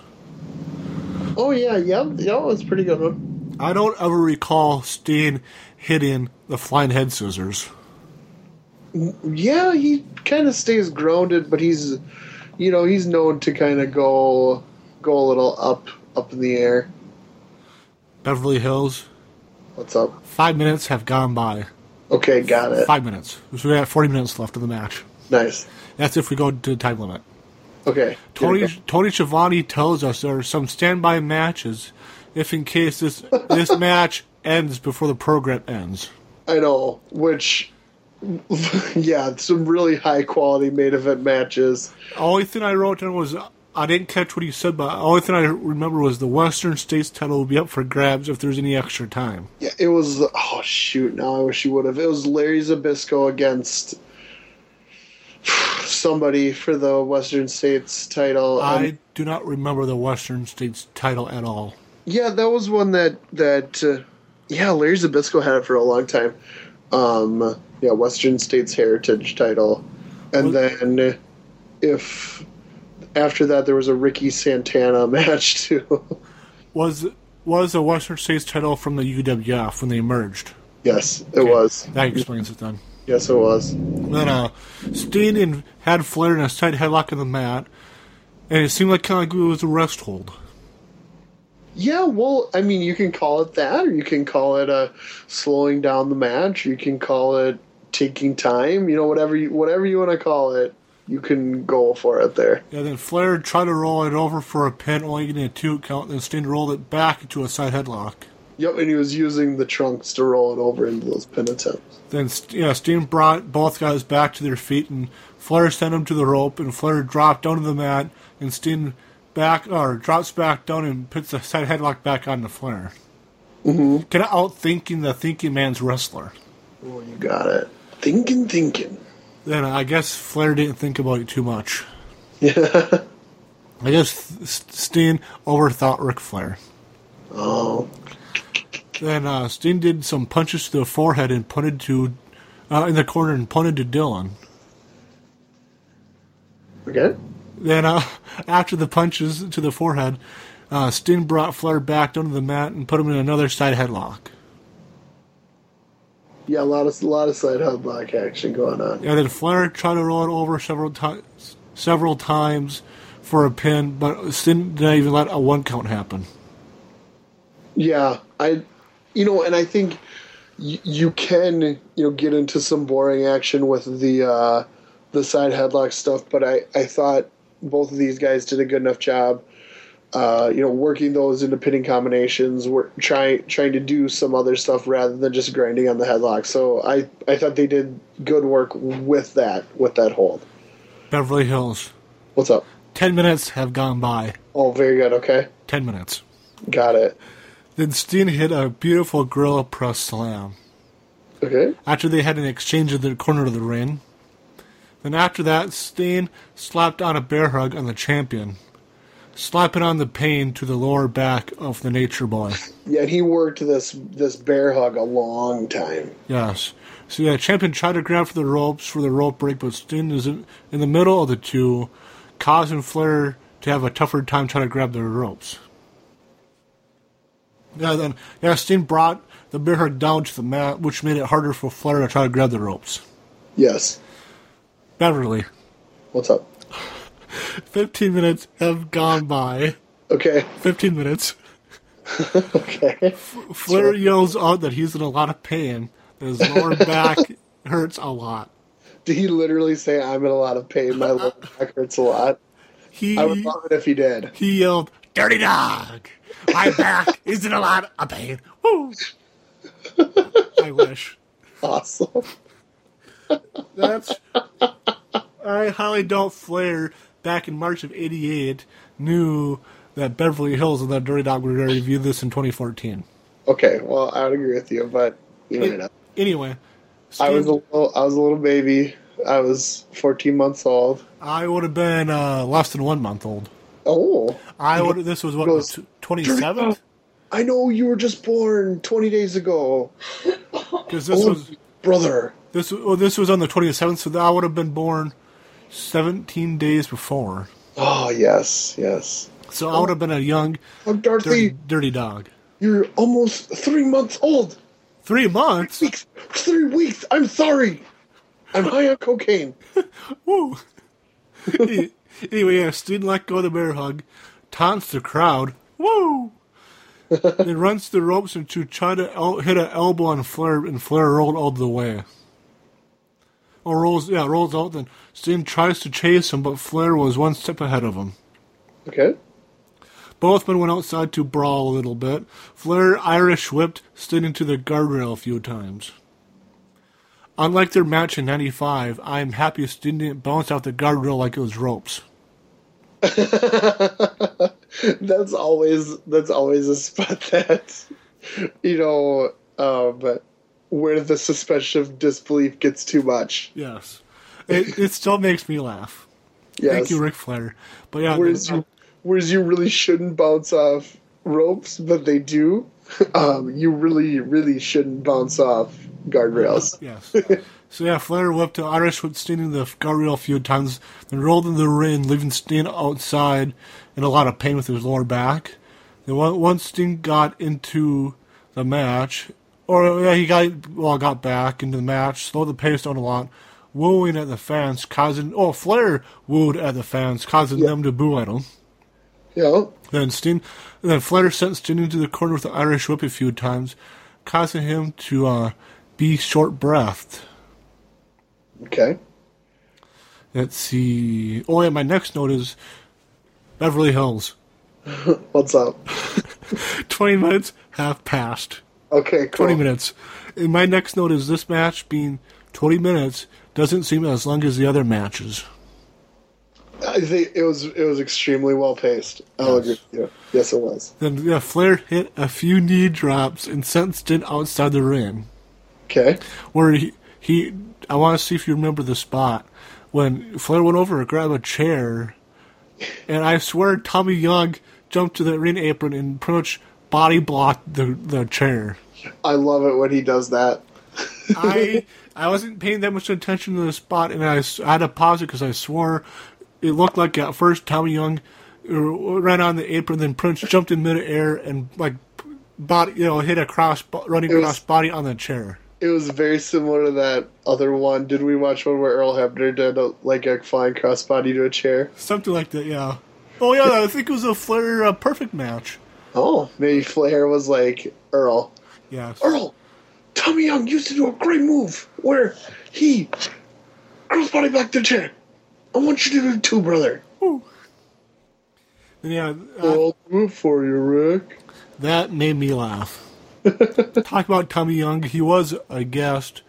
Oh yeah, yep, yep. That's a pretty good one. I don't ever recall Sting hitting the flying head scissors. Yeah, he kind of stays grounded, but he's, you know, he's known to kind of go go a little up up in the air. Beverly Hills. What's up? Five minutes have gone by. Okay, got it. Five minutes. So we got 40 minutes left of the match. Nice. That's if we go to the time limit. Okay. Tony Tony Schiavone tells us there are some standby matches if in case this this match ends before the program ends. I know, which, yeah, some really high quality main event matches. Only thing I wrote down was I didn't catch what he said, but the only thing I remember was the Western States title will be up for grabs if there's any extra time. Yeah, it was. Oh shoot! Now I wish you would have. It was Larry Zbyszko against somebody for the Western States title. I do not remember the Western States title at all. Yeah, that was one that that uh, yeah, Larry Zbyszko had it for a long time. Um, yeah, Western States Heritage title, and Well- then if after that there was a Ricky Santana match too. Was was the Western States title from the UWF when they merged? yes, it was. That explains it then. Yes, it was. Then uh, Sting and had Flair in a tight headlock on the mat, and it seemed like kind of like it was a rest hold. Yeah, well, I mean, you can call it that, or you can call it a slowing down the match. You can call it taking time. You know, whatever you whatever you want to call it, you can go for it there. Yeah, then Flair tried to roll it over for a pin, only getting a two count. Then Sting rolled it back into a side headlock. Yep, and he was using the trunks to roll it over into those pin attempts. Then you know, Sting brought both guys back to their feet, and Flair sent him to the rope, and Flair dropped onto the mat, and Sting back or drops back down and puts the side headlock back on the Flair. Mm-hmm. Kind of outthinking the thinking man's wrestler. Oh, you got it. Thinking, thinking. Then I guess Flair didn't think about it too much. Yeah. I guess Sting overthought Ric Flair. Oh, Then uh, Sting did some punches to the forehead and punted to uh, in the corner and punted to Dillon. Okay. Then, uh, after the punches to the forehead, uh, Sting brought Flair back down to the mat and put him in another side headlock. Yeah, a lot of a lot of side headlock action going on. And then Flair tried to roll it over several times, several times for a pin, but Sting didn't even let a one count happen. Yeah, I, you know, and I think y- you can, you know, get into some boring action with the uh, the side headlock stuff, but I I thought both of these guys did a good enough job. Uh, you know, working those into pinning combinations, we're trying trying to do some other stuff rather than just grinding on the headlock. So I I thought they did good work with that with that hold. Beverly Hills. What's up? Ten minutes have gone by. Oh, very good. Okay, Ten minutes. got it. Then Sting hit a beautiful gorilla press slam. Okay, After they had an exchange in the corner of the ring. Then after that, Sting slapped on a bear hug on the champion, slapping on the pain to the lower back of the Nature Boy. yeah, he worked this this bear hug a long time. Yes. So yeah, champion tried to grab for the ropes for the rope break, but Sting is in, in the middle of the two, causing Flair to have a tougher time trying to grab the ropes. Yeah, then yeah, Sting brought the bear hug down to the mat, which made it harder for Flair to try to grab the ropes. Yes. Beverly, What's up? 15 minutes have gone by. Okay. 15 minutes. Okay. Flair yells out that he's in a lot of pain, that his lower back hurts a lot. Did he literally say, I'm in a lot of pain? My lower back hurts a lot. He I would love it if he did. he yelled, "Dirty dog! My back is in a lot of pain." Woo! I wish. Awesome. That's. I highly doubt Flair back in March of '88 knew that Beverly Hills and that Dirty Dog were going to review this in 2014. Okay, well, I would agree with you, but you know, Anyway, I was a little, I was a little baby. I was 14 months old. I would have been uh, less than one month old. Oh, I would. This was what Goes, twenty seventh I know you were just born 20 days ago, because this Oh, was brother. this. Well, this was on the twenty seventh, so I would have been born seventeen days before. Oh yes, yes. So I would have been a young I'm dirty, dirty dog. You're almost three months old. Three months. Weeks, three weeks. I'm sorry. I'm high on cocaine. Woo. anyway, yeah, Sting let go of the bear hug, taunts the crowd. Woo! then runs the ropes and to try to el- hit an elbow on Flair, and Flair rolled all the way. Or rolls, yeah, rolls out. Then Sting tries to chase him, but Flair was one step ahead of him. Okay. Both men went outside to brawl a little bit. Flair Irish whipped Sting into the guardrail a few times. Unlike their match in '95, I am happy didn't bounce off the guardrail like it was ropes. that's always that's always a spot that you know um, where the suspension of disbelief gets too much. Yes, it, it still makes me laugh. Yes. Thank you, Ric Flair. But yeah, Whereas you whereas you really shouldn't bounce off ropes, but they do. Um, you really really shouldn't bounce off guardrails. yes. So yeah, Flair whipped to Irish whipped Sting in the guardrail a few times, then rolled in the ring, leaving Sting outside in a lot of pain with his lower back. Then once Sting got into the match, or yeah, he got well got back into the match, slowed the pace down a lot, wooing at the fans, causing oh Flair wooed at the fans, causing them to boo at him. Yeah. Then Sting, then Flair sent Sting into the corner with the Irish whip a few times, causing him to uh, be short breathed. Okay. Let's see. Oh, yeah, my next note is Beverly Hills. What's up? 20 minutes have passed. Okay. Cool. 20 minutes. And my next note is this match being 20 minutes doesn't seem as long as the other matches. I think it was it was extremely well paced. I'll agree with you. Yes, it was. Then yeah, Flair hit a few knee drops and sent Sting outside the ring. Okay. where he, he I want to see if you remember the spot when Flair went over to grab a chair, and I swear Tommy Young jumped to the ring apron and pretty much body blocked the the chair. I love it when he does that. I I wasn't paying that much attention to the spot, and I, I had to pause it because I swore it looked like at first Tommy Young uh, ran on the apron, then Prince jumped in midair and like body, you know, hit a cross running was- cross body on the chair. It was very similar to that other one. Did we watch one where Earl Hebner did a, like a flying crossbody to a chair? Something like that, yeah. Oh yeah, I think it was a Flair uh, perfect match. Oh, maybe Flair was like Earl. Yeah. Earl, Tommy Young used to do a great move where he crossbody back to the chair. I want you to do it too, brother. Yeah, uh, I'll do it for you, Rick. that made me laugh. Talk about Tommy Young. He was a guest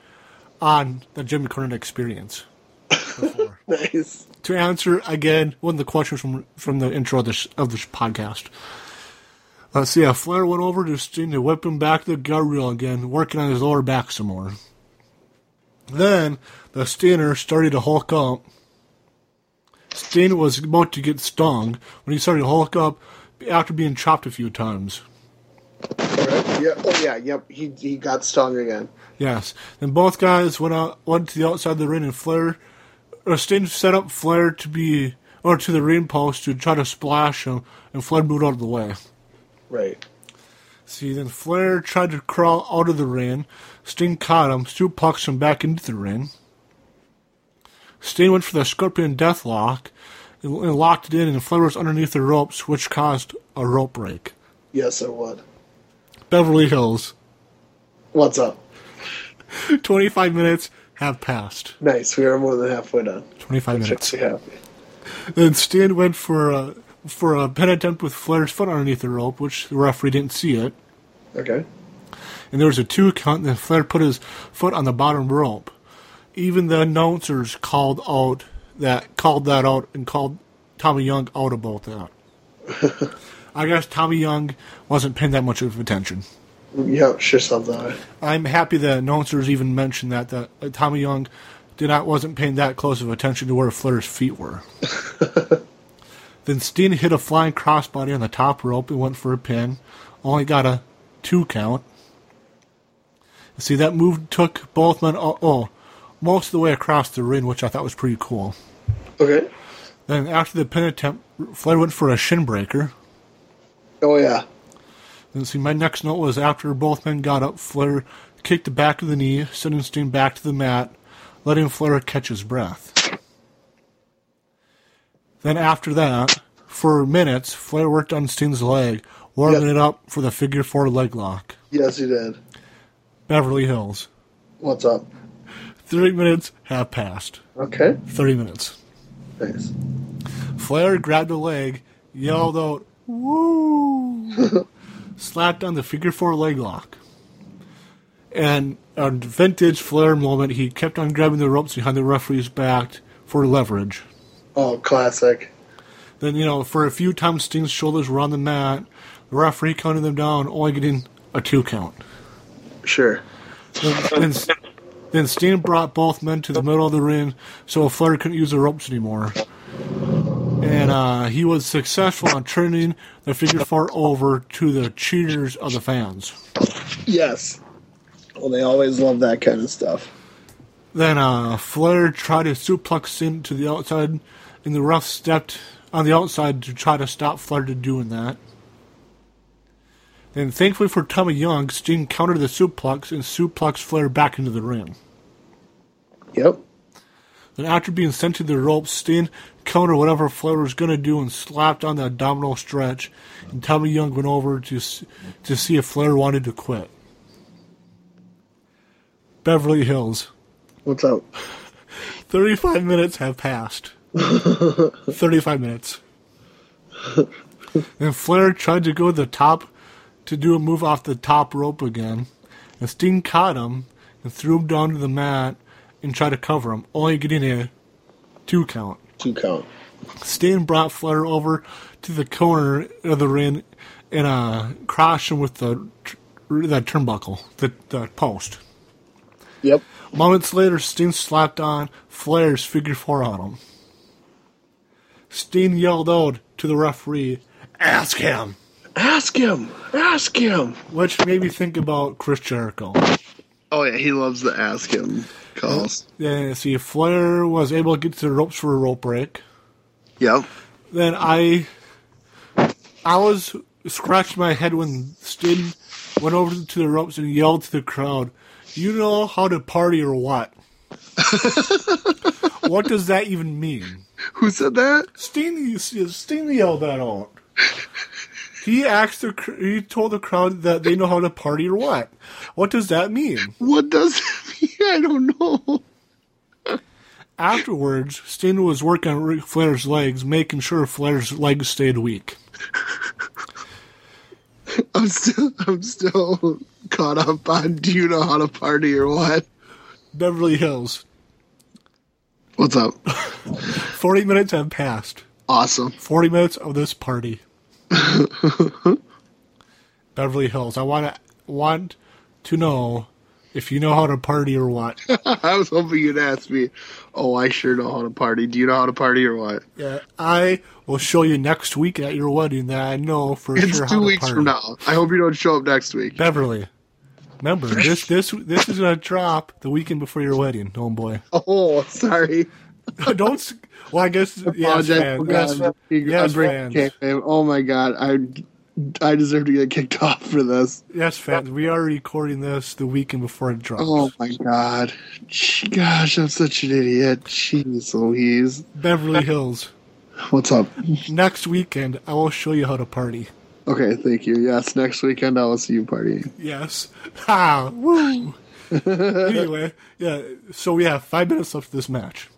on the Jimmy Cornette Experience. Before. Nice. to answer again one of the questions from from the intro of this of this podcast. Let's see. Yeah, Flair went over to Sting to whip him back to the guardrail again, working on his lower back some more. Then the Stinger started to hulk up. Sting was about to get stung when he started to hulk up after being chopped a few times. Yeah. Oh yeah. Yep. He he got stung again. Yes. Then both guys went out went to the outside of the ring and Flair or Sting set up Flair to be or to the ring post to try to splash him and Flair moved out of the way. Right. See then Flair tried to crawl out of the ring. Sting caught him, suplexed him back into the ring. Sting went for the scorpion death lock and and locked it in and Flair was underneath the ropes which caused a rope break. Yes, it would. Beverly Hills. What's up? 25 minutes have passed. Nice. We are more than halfway done. 25 minutes. Makes. Then Sting went for a for a pin attempt with Flair's foot underneath the rope, which the referee didn't see it. Okay. And there was a two count, and then Flair put his foot on the bottom rope. Even the announcers called out that called that out and called Tommy Young out about that. I guess Tommy Young wasn't paying that much of attention. Yeah. Sure. Something. I'm happy that announcers even mentioned that that uh, Tommy Young did not wasn't paying that close of attention to where Flair's feet were. then Sting hit a flying crossbody on the top rope and went for a pin. Only got a two count. See that move took both men oh, oh most of the way across the ring, which I thought was pretty cool. Okay. Then after the pin attempt, Flair went for a shin breaker. Oh yeah. Then see, my next note was after both men got up, Flair kicked the back of the knee, sending Sting back to the mat, letting Flair catch his breath. Then after that, for minutes, Flair worked on Sting's leg, warming Yep. it up for the figure four leg lock. Yes, he did. Beverly Hills. What's up? 30 minutes have passed. Okay. 30 minutes. Thanks. Flair grabbed a leg, yelled out, woo, slapped on the figure four leg lock. And a vintage Flair moment, he kept on grabbing the ropes behind the referee's back for leverage. Oh, classic. Then, you know, for a few times Sting's shoulders were on the mat, the referee counted them down, only getting a two count. Sure. Then, then, then Sting brought both men to the middle of the ring so Flair couldn't use the ropes anymore. And uh, he was successful on turning the figure four over to the cheaters of the fans. Yes. Well, they always love that kind of stuff. Then uh, Flair tried to suplex Sting to the outside, and the ref stepped on the outside to try to stop Flair to doing that. Then, thankfully for Tommy Young, Sting countered the suplex and suplexed Flair back into the ring. Yep. Then, after being sent to the ropes, Sting countered whatever Flair was going to do and slapped on the abdominal stretch. And Tommy Young went over to to see if Flair wanted to quit. Beverly Hills. What's up? 35 minutes have passed. 35 minutes. and Flair tried to go to the top to do a move off the top rope again. And Sting caught him and threw him down to the mat and try to cover him, only getting a two count. Two count. Sting brought Flair over to the corner of the ring and uh, crashed him with the that turnbuckle, the, the post. Yep. Moments later, Sting slapped on Flair's figure four on him. Sting yelled out to the referee, Ask him! Ask him. Ask him. Which made me think about Chris Jericho. Oh yeah, he loves the ask him calls. Yeah, see, if Flair was able to get to the ropes for a rope break. Yep. Then I, I was scratched my head when Sting went over to the ropes and yelled to the crowd, "You know how to party or what?" what does that even mean? Who said that? Sting, Sting yelled that out. He asked the, he told the crowd that they know how to party or what? What does that mean? What does that mean? I don't know. Afterwards, Sting was working on Ric Flair's legs, making sure Flair's legs stayed weak. I'm still I'm still caught up on do you know how to party or what? Beverly Hills. What's up? 40 minutes have passed. Awesome. 40 minutes of this party. Beverly Hills. I want to want to know if you know how to party or what. I was hoping you'd ask me, Oh, I sure know how to party. Do you know how to party or what? Yeah, I will show you next week at your wedding that I know for It's sure how two weeks from now. I hope you don't show up next week. Beverly. Remember, this this this is gonna drop the weekend before your wedding, homeboy. Oh, sorry. Don't. Well, I guess yes, fan, Oh, yes, yes, fans. Oh my god, I I deserve to get kicked off for this. yes, fans. We are recording this the weekend before it drops. Oh my god. Gosh, I'm such an idiot. Jeez Louise. Beverly Hills. What's up? Next weekend, I will show you how to party. Okay, thank you. Yes, next weekend I will see you partying. Yes. Ha! Woo! anyway, yeah. So we have five minutes left of this match.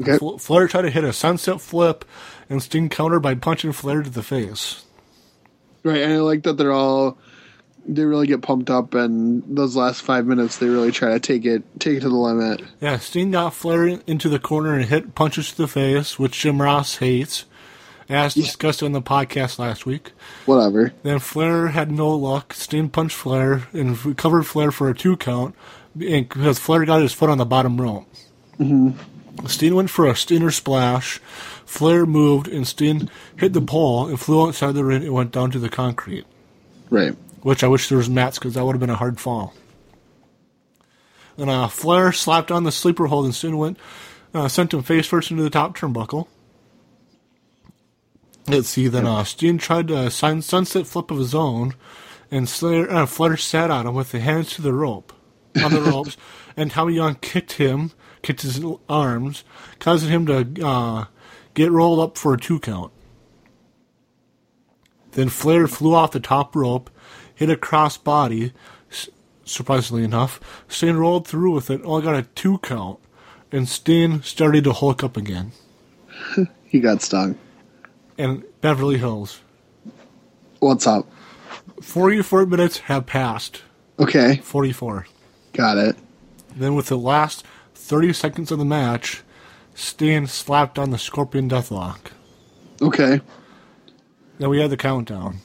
Okay. Fl- Flair tried to hit a sunset flip, and Sting countered by punching Flair to the face. Right, and I like that they're all they really get pumped up and those last five minutes they really try to take it take it to the limit. Yeah, Sting got Flair into the corner and hit punches to the face, which Jim Ross hates, as discussed on the podcast last week. Whatever. Then Flair had no luck. Sting punched Flair and covered Flair for a two count and- because Flair got his foot on the bottom rope. Mm-hmm. Sting went for a Stinger splash. Flair moved and Sting hit the pole and flew outside the ring and went down to the concrete. Right. Which I wish there was mats because that would have been a hard fall. And uh, Flair slapped on the sleeper hold and Sting went, uh, sent him face first into the top turnbuckle. Let's see. Then uh, Sting tried a sign sunset flip of his own, and Flair, uh, Flair sat on him with the hands to the rope, on the ropes, and Tommy Young kicked him, kicked his arms, causing him to uh, get rolled up for a two count. Then Flair flew off the top rope, hit a cross body, surprisingly enough. Sting rolled through with it, only got a two count, and Sting started to hulk up again. He got stung. And Beverly Hills. What's up? 44 minutes have passed. Okay, 44. got it. Then, with the last 30 seconds of the match, Sting slapped on the Scorpion Deathlock. Okay. Then we had the countdown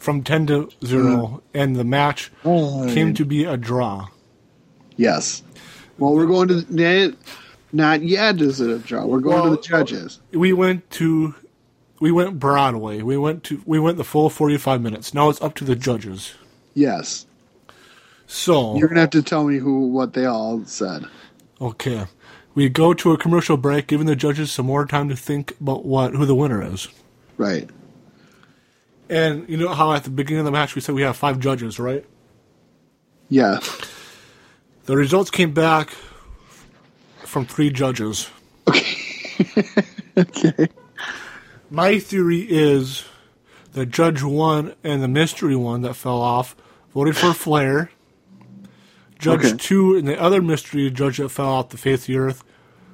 from 10 to 0, uh, and the match came to be a draw. Yes. Well, we're going to not yet. Is it a draw? We're going to the judges. We went to. We went Broadway. We went to we went the full forty five minutes. Now it's up to the judges. Yes. So You're gonna have to tell me who what they all said. okay, we go to a commercial break, giving the judges some more time to think about what who the winner is. Right. And you know how at the beginning of the match we said we have five judges, right? Yeah. The results came back from three judges. Okay. okay. My theory is the judge one and the mystery one that fell off voted for Flair. Judge Okay. two and the other mystery judge that fell off the face of the earth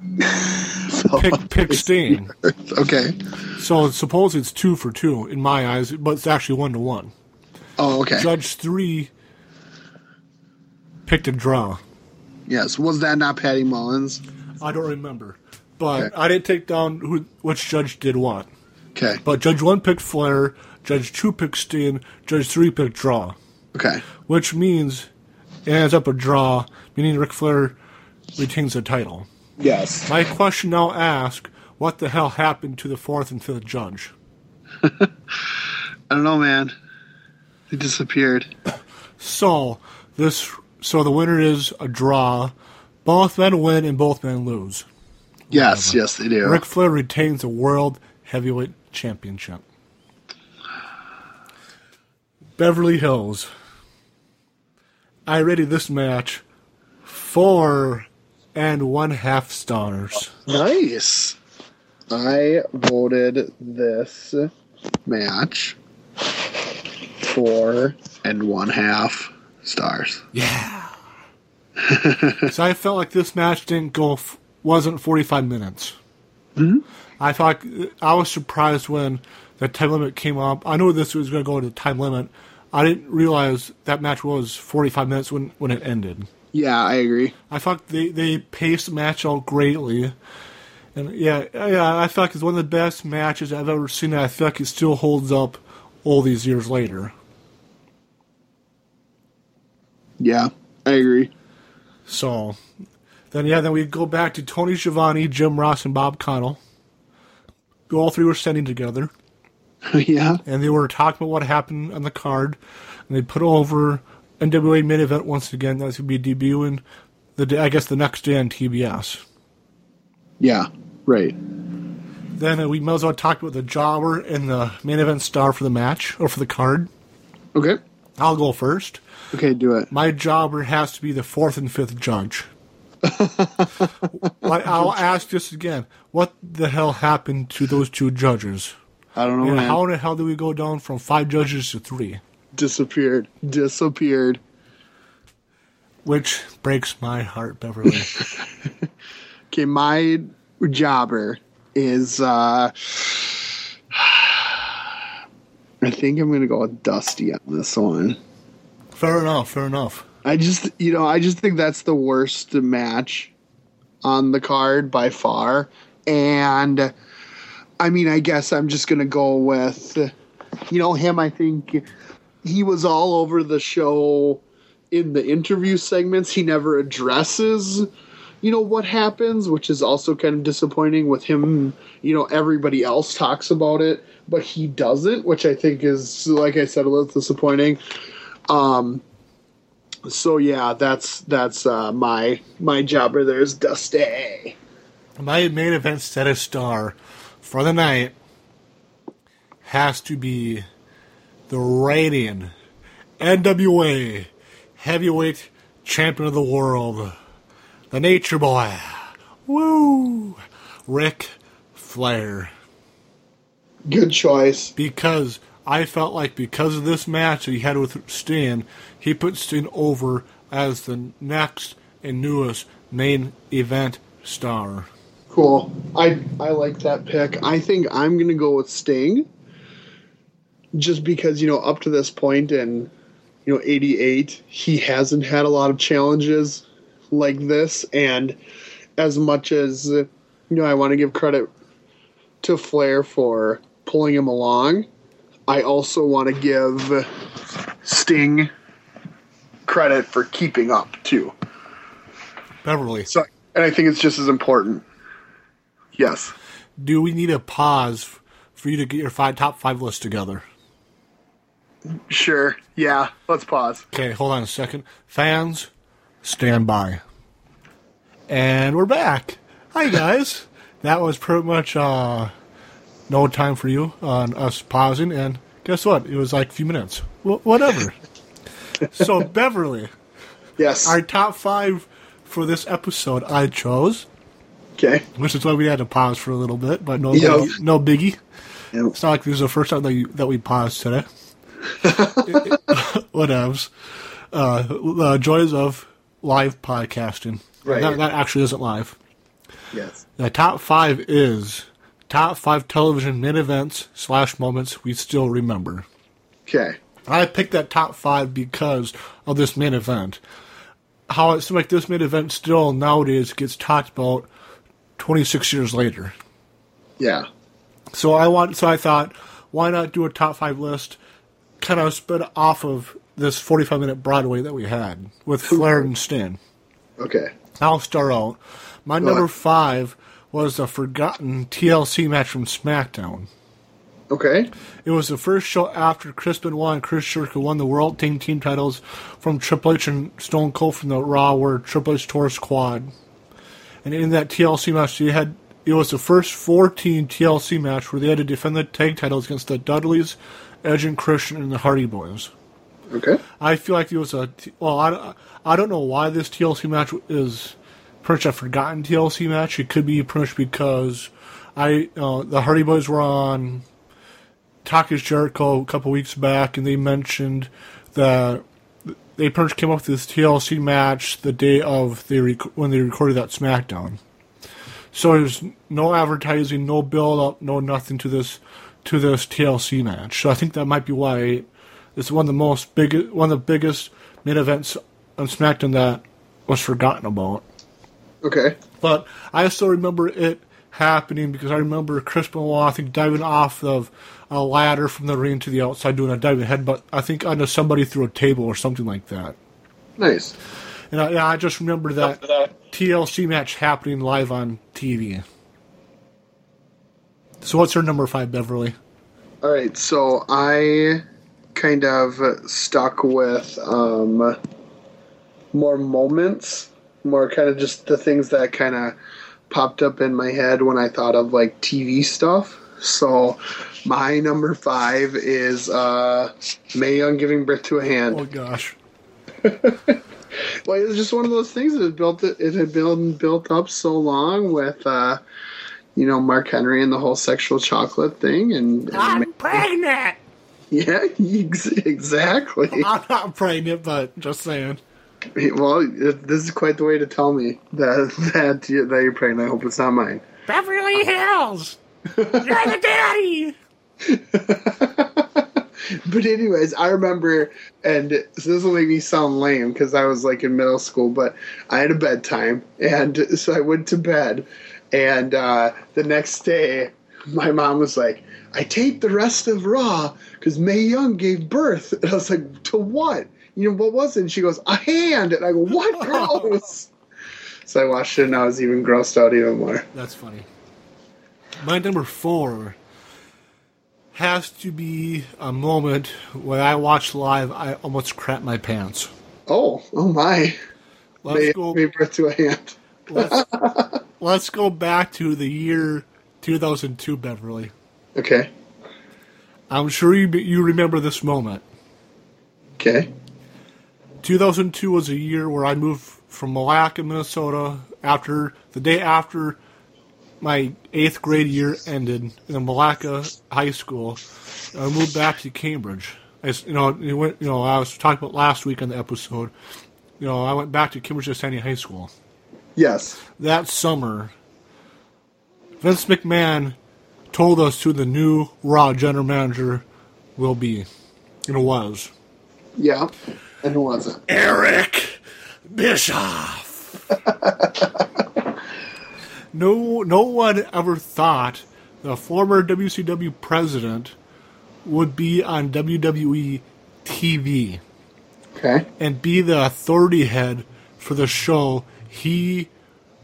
pick pick Sting. Okay. So suppose it's two for two in my eyes, but it's actually one to one. Oh, okay. Judge three picked a draw. Yes. Was that not Patty Mullins? I don't remember, but Okay. I didn't take down who which judge did what. Okay. But Judge one picked Flair, Judge two picked Sting, Judge three picked draw. Okay. which means it ends up a draw, meaning Ric Flair retains the title. Yes. My question now asks, what the hell happened to the fourth and fifth judge? I don't know, man. He disappeared. So this, so the winner is a draw. Both men win and both men lose. Yes, Whatever. yes, they do. Ric Flair retains the World Heavyweight Championship. Beverly Hills. I rated this match four and one half stars. Nice. I voted this match four and one half stars. Yeah. so I felt like this match didn't go, f- wasn't 45 minutes. Mm-hmm. I thought, I was surprised when the time limit came up. I knew this was going to go to the time limit. I didn't realize that match was 45 minutes when, when it ended. Yeah, I agree. I thought they, they paced the match out greatly. And yeah, yeah, I feel like it's one of the best matches I've ever seen. And I feel like it still holds up all these years later. Yeah, I agree. So then, yeah, then we go back to Tony Schiavone, Jim Ross, and Bob Caudle. All three were standing together, yeah. and they were talking about what happened on the card. And they put over NWA main event once again. That's going to be debuting the day, I guess the next day on TBS. Yeah. Right. Then uh, we might as well talk about the jobber and the main event star for the match or for the card. Okay. I'll go first. Okay, do it. My jobber has to be the fourth and fifth judge. I'll ask this again. What the hell happened to those two judges? I don't know, And man. how the hell do we go down from five judges to three? Disappeared. Disappeared. Which breaks my heart, Beverly. Okay, my jobber is uh I think I'm gonna go with Dusty on this one. fair enough, fair enough. I just you know, I just think that's the worst match on the card by far. And I mean I guess I'm just gonna go with you know, him I think he was all over the show in the interview segments. He never addresses you know what happens, which is also kind of disappointing with him. You know, everybody else talks about it, but he doesn't, which I think is, like I said, a little disappointing. Um, so yeah, that's that's uh, my my jobber. There's Dusty. My main event status star for the night has to be the reigning NWA heavyweight champion of the world, the Nature Boy. Woo! Ric Flair. Good choice. Because I felt like because of this match that he had with Sting, he put Sting over as the next and newest main event star. Cool. I I like that pick. I think I'm gonna go with Sting. Just because, you know, up to this point in, you know, eighty eight, he hasn't had a lot of challenges like this, and as much as you know, I want to give credit to Flair for pulling him along, I also want to give Sting credit for keeping up too. Beverly, So and I think it's just as important. Yes. do we need a pause for you to get your five top five list together? Sure. Yeah. Let's pause. Okay, hold on a second. Fans, stand by. And we're back. Hi, guys. that was pretty much uh, no time for you on us pausing. And guess what? It was like a few minutes. Wh- whatever. so, Beverly, Yes. our top five for this episode I chose, okay. which is why we had to pause for a little bit, but no, Yeah. biggie, no biggie. Yep. It's not like this is the first time that, you, that we paused today. Whatevs. Uh, the joys of live podcasting. Right. That, that actually isn't live. Yes. The top five is top five television mid events slash moments we still remember. Okay. I picked that top five because of this main event. How it seems like this main event still nowadays gets talked about 26 years later. Yeah. So I want. So I thought, why not do a top five list, kind of spin off of this 45 minute Broadway that we had with Flair and Sting. Okay. I'll start out. My Go number ahead. five was a forgotten TLC match from SmackDown. Okay. It was the first show after Chris Benoit and Chris Jericho won the World Team Team titles from Triple H and Stone Cold from the Raw, where Triple H tore his quad. And in that TLC match, they had it was the first 14 TLC match where they had to defend the tag titles against the Dudleys, Edge and Christian, and the Hardy Boys. Okay. I feel like it was a well. I, I don't know why this TLC match is pretty much a forgotten TLC match. It could be pretty much because I uh, the Hardy Boys were on Talk is Jericho a couple weeks back, and they mentioned that they pretty much came up with this TLC match the day of they rec- when they recorded that SmackDown. So there's no advertising, no build up, no nothing to this to this TLC match. So I think that might be why it's one of the most big one of the biggest main events on SmackDown that was forgotten about. Okay. But I still remember it happening because I remember Chris Benoit, I think, diving off of a ladder from the ring to the outside doing a diving headbutt, I think, I know somebody through a table or something like that. Nice. And I, yeah, I just remember that TLC match happening live on TV. So what's your number five, Beverly? All right. So I kind of stuck with um, more moments, more kind of just the things that kind of popped up in my head when I thought of like TV stuff. So my number five is uh, Mae Young giving birth to a hand. Oh gosh. Well, it was just one of those things that had built it. It had been built up so long with, uh, you know, Mark Henry and the whole sexual chocolate thing, and, and I'm pregnant. yeah, ex- exactly. I'm not pregnant, but just saying. Well, this is quite the way to tell me that that you, that you're pregnant. I hope it's not mine. Beverly Hills. You're the daddy. But anyways, I remember, and this will make me sound lame because I was like in middle school, but I had a bedtime, and so I went to bed, and uh, the next day, my mom was like, "I taped the rest of Raw because Mae Young gave birth," and I was like, "To what? You know what was it?" And she goes, "A hand," and I go, "What gross?" so I watched it, and I was even grossed out even more. That's funny. My number four has to be a moment when I watched live. I almost crap my pants. Oh, oh my! Let's May go. gave birth to a hand. Let's, let's go back to the year 2002, Beverly. Okay, I'm sure you you remember this moment. okay, 2002 was a year where I moved from Milaca, Minnesota, after the day after my eighth grade year ended in Milaca High School. I moved back to Cambridge. As you know, it went, you know, I was talking about last week on the episode. You know, I went back to Cambridge Isanti High School. yes. That summer, Vince McMahon told us who the new Raw general manager will be. And it was Yeah. And who was it? Eric Bischoff. no, no one ever thought the former WCW president would be on WWE TV Okay. and be the authority head for the show he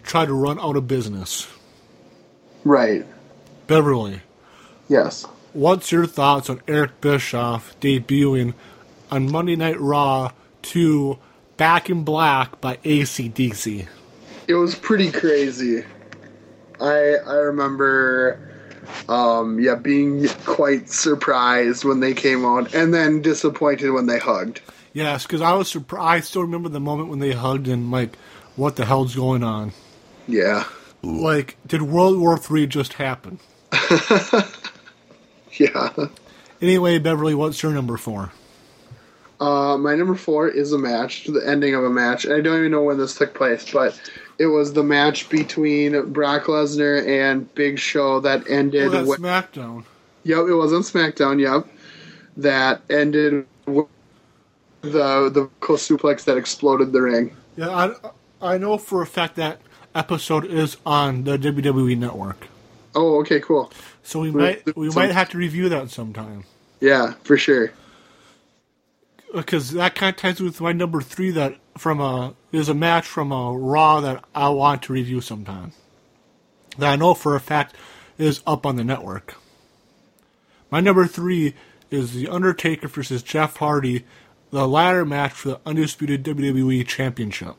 tried to run out of business. Right. Beverly, Yes. what's your thoughts on Eric Bischoff debuting on Monday Night Raw to Back in Black by ACDC? It was pretty crazy. I I remember um yeah being quite surprised when they came on, and then disappointed when they hugged. Yes, because I was surprised. I still remember the moment when they hugged and like, what the hell's going on? Yeah. Like, did World War Three just happen? Yeah. Anyway, Beverly, what's your number four? Uh, my number four is a match, the ending of a match. I don't even know when this took place, but it was the match between Brock Lesnar and Big Show that ended. Oh, that's with, SmackDown. yep, it was on SmackDown. Yep, that ended with the the suplex that exploded the ring. Yeah, I, I know for a fact that episode is on the WWE Network, Oh, okay, cool. so we might we might have to review that sometime. Yeah, for sure. Because that kind of ties with my number three that from a is a match from a Raw that I want to review sometime. That I know for a fact is up on the network. My number three is the Undertaker versus Jeff Hardy, the ladder match for the undisputed WWE Championship.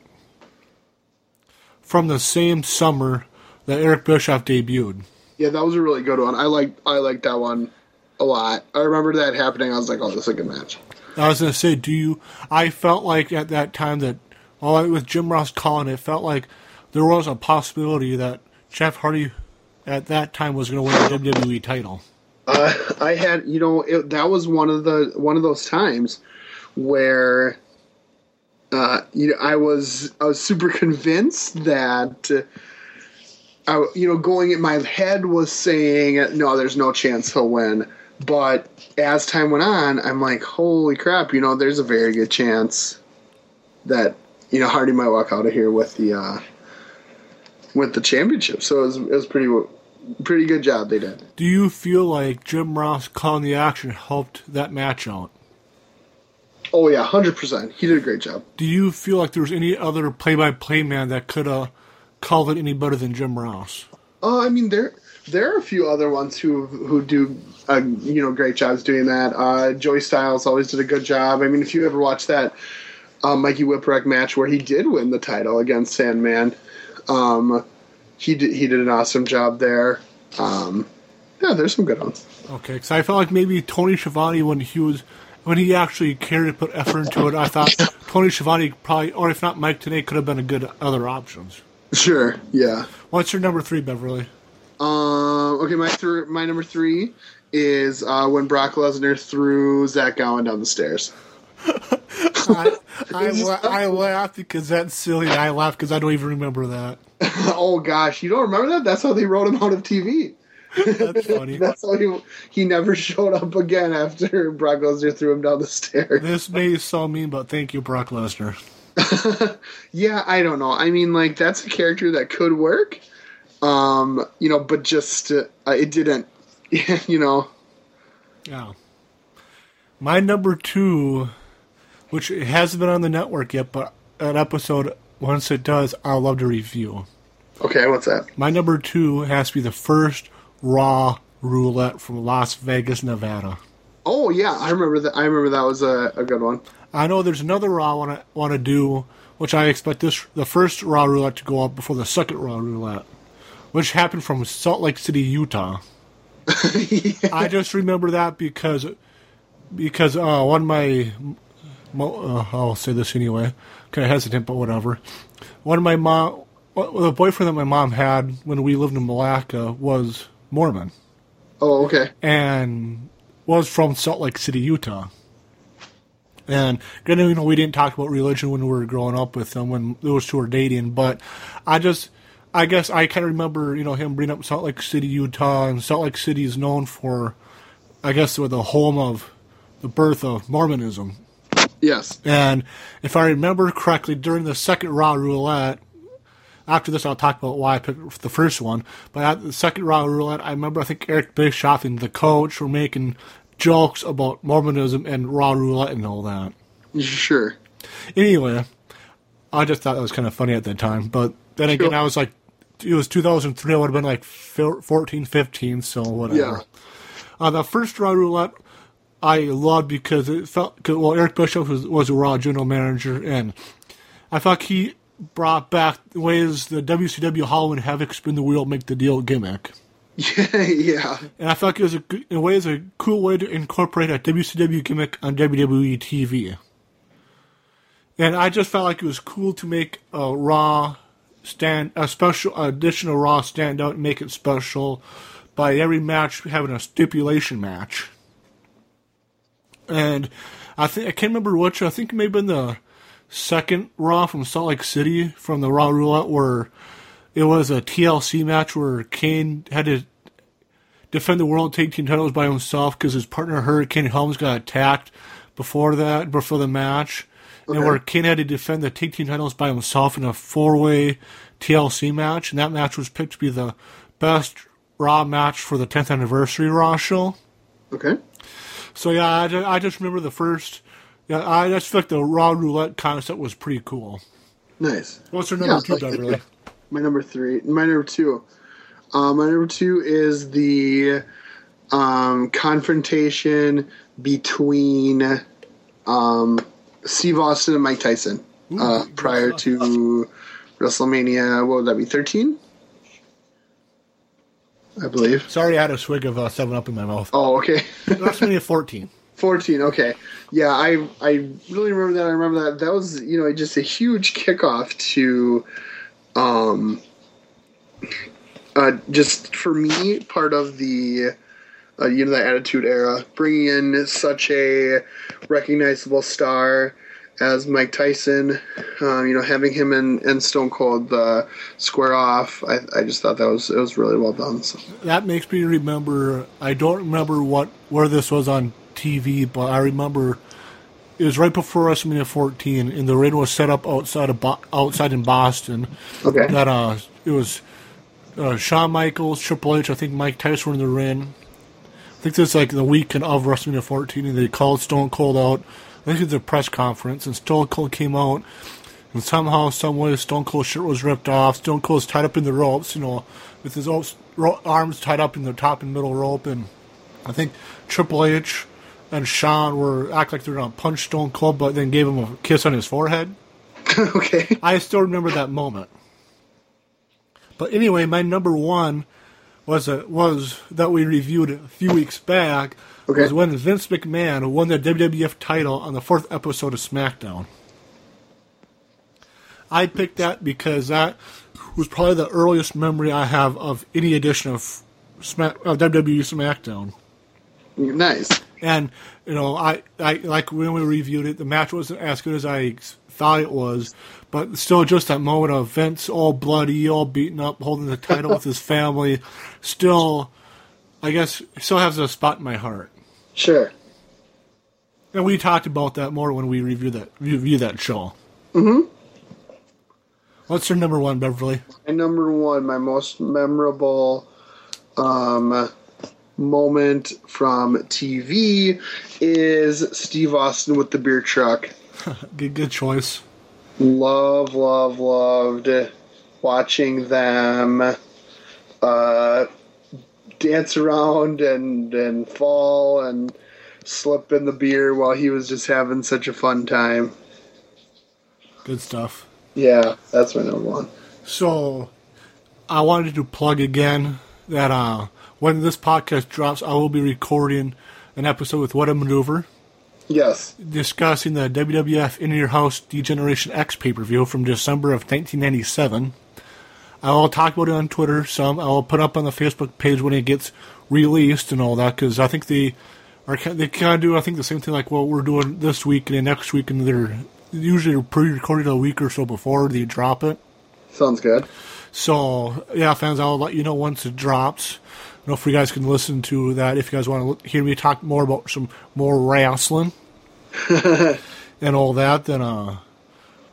From the same summer that Eric Bischoff debuted. Yeah, that was a really good one. I like I like that one a lot. I remember that happening. I was like, oh, this is a good match. I was gonna say, do you? I felt like at that time that, well, with Jim Ross calling, it felt like there was a possibility that Jeff Hardy at that time was going to win the WWE title. Uh, I had, you know, it, that was one of the one of those times where, uh, you know, I was I was super convinced that, uh, I, you know, going in my head was saying, no, there's no chance he'll win. But as time went on, I'm like, holy crap, you know, there's a very good chance that you know Hardy might walk out of here with the uh, with the championship. So it was, it was pretty pretty good job they did. Do you feel like Jim Ross calling the action helped that match out? Oh yeah, hundred percent. He did a great job. Do you feel like there was any other play-by-play man that could have called it any better than Jim Ross? Uh, I mean, there there are a few other ones who who do uh, you know great jobs doing that. Uh, Joey Styles always did a good job. I mean, if you ever watched that uh, Mikey Whipwreck match where he did win the title against Sandman, um, he did he did an awesome job there. Um, yeah, there's some good ones. Okay, because I felt like maybe Tony Schiavone when he was when he actually cared to put effort into it, I thought Tony Schiavone probably, or if not Mike Tenay, could have been a good other options. Sure. Yeah. What's your number three, Beverly? Um. Okay. My th- my number three is uh, when Brock Lesnar threw Zach Gowen down the stairs. I, I, la- I laughed because that's silly. I laughed because I don't even remember that. oh gosh, you don't remember that? That's how they wrote him out of TV. That's funny. That's how he he never showed up again after Brock Lesnar threw him down the stairs. This may sound mean, but thank you, Brock Lesnar. yeah, I don't know. I mean, like that's a character that could work, um, you know, but just uh, it didn't. you know, Yeah. My number two, which hasn't been on the network yet, but an episode, once it does, I'll love to review. okay, what's that? My number two has to be the first Raw roulette from Las Vegas, Nevada. Oh yeah, I remember that. I remember that was a, a good one. I know there's another Raw I want to want to do, which I expect this the first Raw roulette to go up before the second Raw roulette, which happened from Salt Lake City, Utah. I just remember that because because uh, one of my uh, I'll say this anyway, kind of hesitant, but whatever. One of my mom, the boyfriend that my mom had when we lived in Milaca was Mormon Oh okay. and was from Salt Lake City, Utah. And granted, you know, we didn't talk about religion when we were growing up with them when those two were dating, but I just, I guess I kind of remember, you know, him bringing up Salt Lake City, Utah, and Salt Lake City is known for, I guess, the home of the birth of Mormonism. Yes. And if I remember correctly, during the second Raw Roulette, after this I'll talk about why I picked the first one, but at the second Raw Roulette, I remember I think Eric Bischoff and the coach were making jokes about Mormonism and Raw Roulette and all that. Sure. Anyway, I just thought that was kind of funny at the time, but then again, Sure. I was like, it was 2003, I would have been like 14, 15, so whatever. Yeah. Uh, the first Raw Roulette I loved because it felt cause, well Eric Bischoff was, was a Raw general manager and I thought he brought back the ways the WCW Halloween Havoc spin the wheel make the deal gimmick. Yeah. yeah. And I thought it was a in a way was a cool way to incorporate a WCW gimmick on WWE TV. And I just felt like it was cool to make a Raw stand a special additional Raw stand out and make it special by every match having a stipulation match. And I think I can't remember which. I think it may have been the second Raw from Salt Lake City from the Raw Roulette where it was a TLC match where Kane had to defend the World Tag Team titles by himself because his partner Hurricane Helms got attacked before that, before the match, and where Kane had to defend the Tag Team titles by himself in a four-way TLC match, and that match was picked to be the best Raw match for the 10th anniversary Raw show. Okay. So yeah, I just, I just remember the first. Yeah, I just feel like the Raw Roulette concept was pretty cool. Nice. What's your Yeah, number two, like- Beverly? My number three. My number two. Uh, my number two is the um, confrontation between um, Steve Austin and Mike Tyson uh, prior to WrestleMania. What would that be? Thirteen. I believe. Sorry, I had a swig of uh, Seven Up in my mouth. Oh, okay. WrestleMania 14. 14 okay yeah i i really remember that i remember that that was you know just a huge kickoff to um uh just for me part of the uh, you know the attitude era bringing in such a recognizable star as Mike Tyson, um, you know, having him and, and Stone Cold square off, I, I just thought that was it was really well done. So. That makes me remember. I don't remember what where this was on TV, but I remember it was right before WrestleMania 14, and the ring was set up outside of Bo- outside in Boston. Okay. That uh, it was uh, Shawn Michaels, Triple H. I think Mike Tyson were in the ring. I think this is like the weekend of WrestleMania 14, and they called Stone Cold out. I think it's a press conference, and Stone Cold came out, and somehow, some way, Stone Cold's shirt was ripped off. Stone Cold's tied up in the ropes, you know, with his arms tied up in the top and middle rope, and I think Triple H and Shawn were act like they're gonna punch Stone Cold, but then gave him a kiss on his forehead. okay. I still remember that moment. But anyway, my number one was a, was that we reviewed a few weeks back Okay. was when Vince McMahon won the WWF title on the fourth episode of SmackDown. I picked that because that was probably the earliest memory I have of any edition of Smack, of WWE SmackDown. Nice. And you know, I, I like when we reviewed it, the match wasn't as good as I thought it was, but still, just that moment of Vince all bloody, all beaten up, holding the title with his family, still, I guess, still has a spot in my heart. Sure. And we talked about that more when we review that review that show. Mm-hmm. What's your number one, Beverly? My number one, my most memorable um, moment from TV is Steve Austin with the beer truck. Good, good choice. Love, love, loved watching them uh, dance around and and fall and slip in the beer while he was just having such a fun time. Good stuff. Yeah, that's my number one. So, I wanted to plug again that uh, when this podcast drops, I will be recording an episode with What a Maneuver, Yes. discussing the WWF In Your House D-Generation X pay per view from December of 1997. I will talk about it on Twitter some. I will put up on the Facebook page when it gets released and all that because I think they are they kind of do I think the same thing like what we're doing this week and then next week and they're usually pre-recorded a week or so before they drop it. Sounds good. So yeah, fans, I'll let you know once it drops. I know if you guys can listen to that if you guys want to hear me talk more about some more wrestling and all that. Then uh,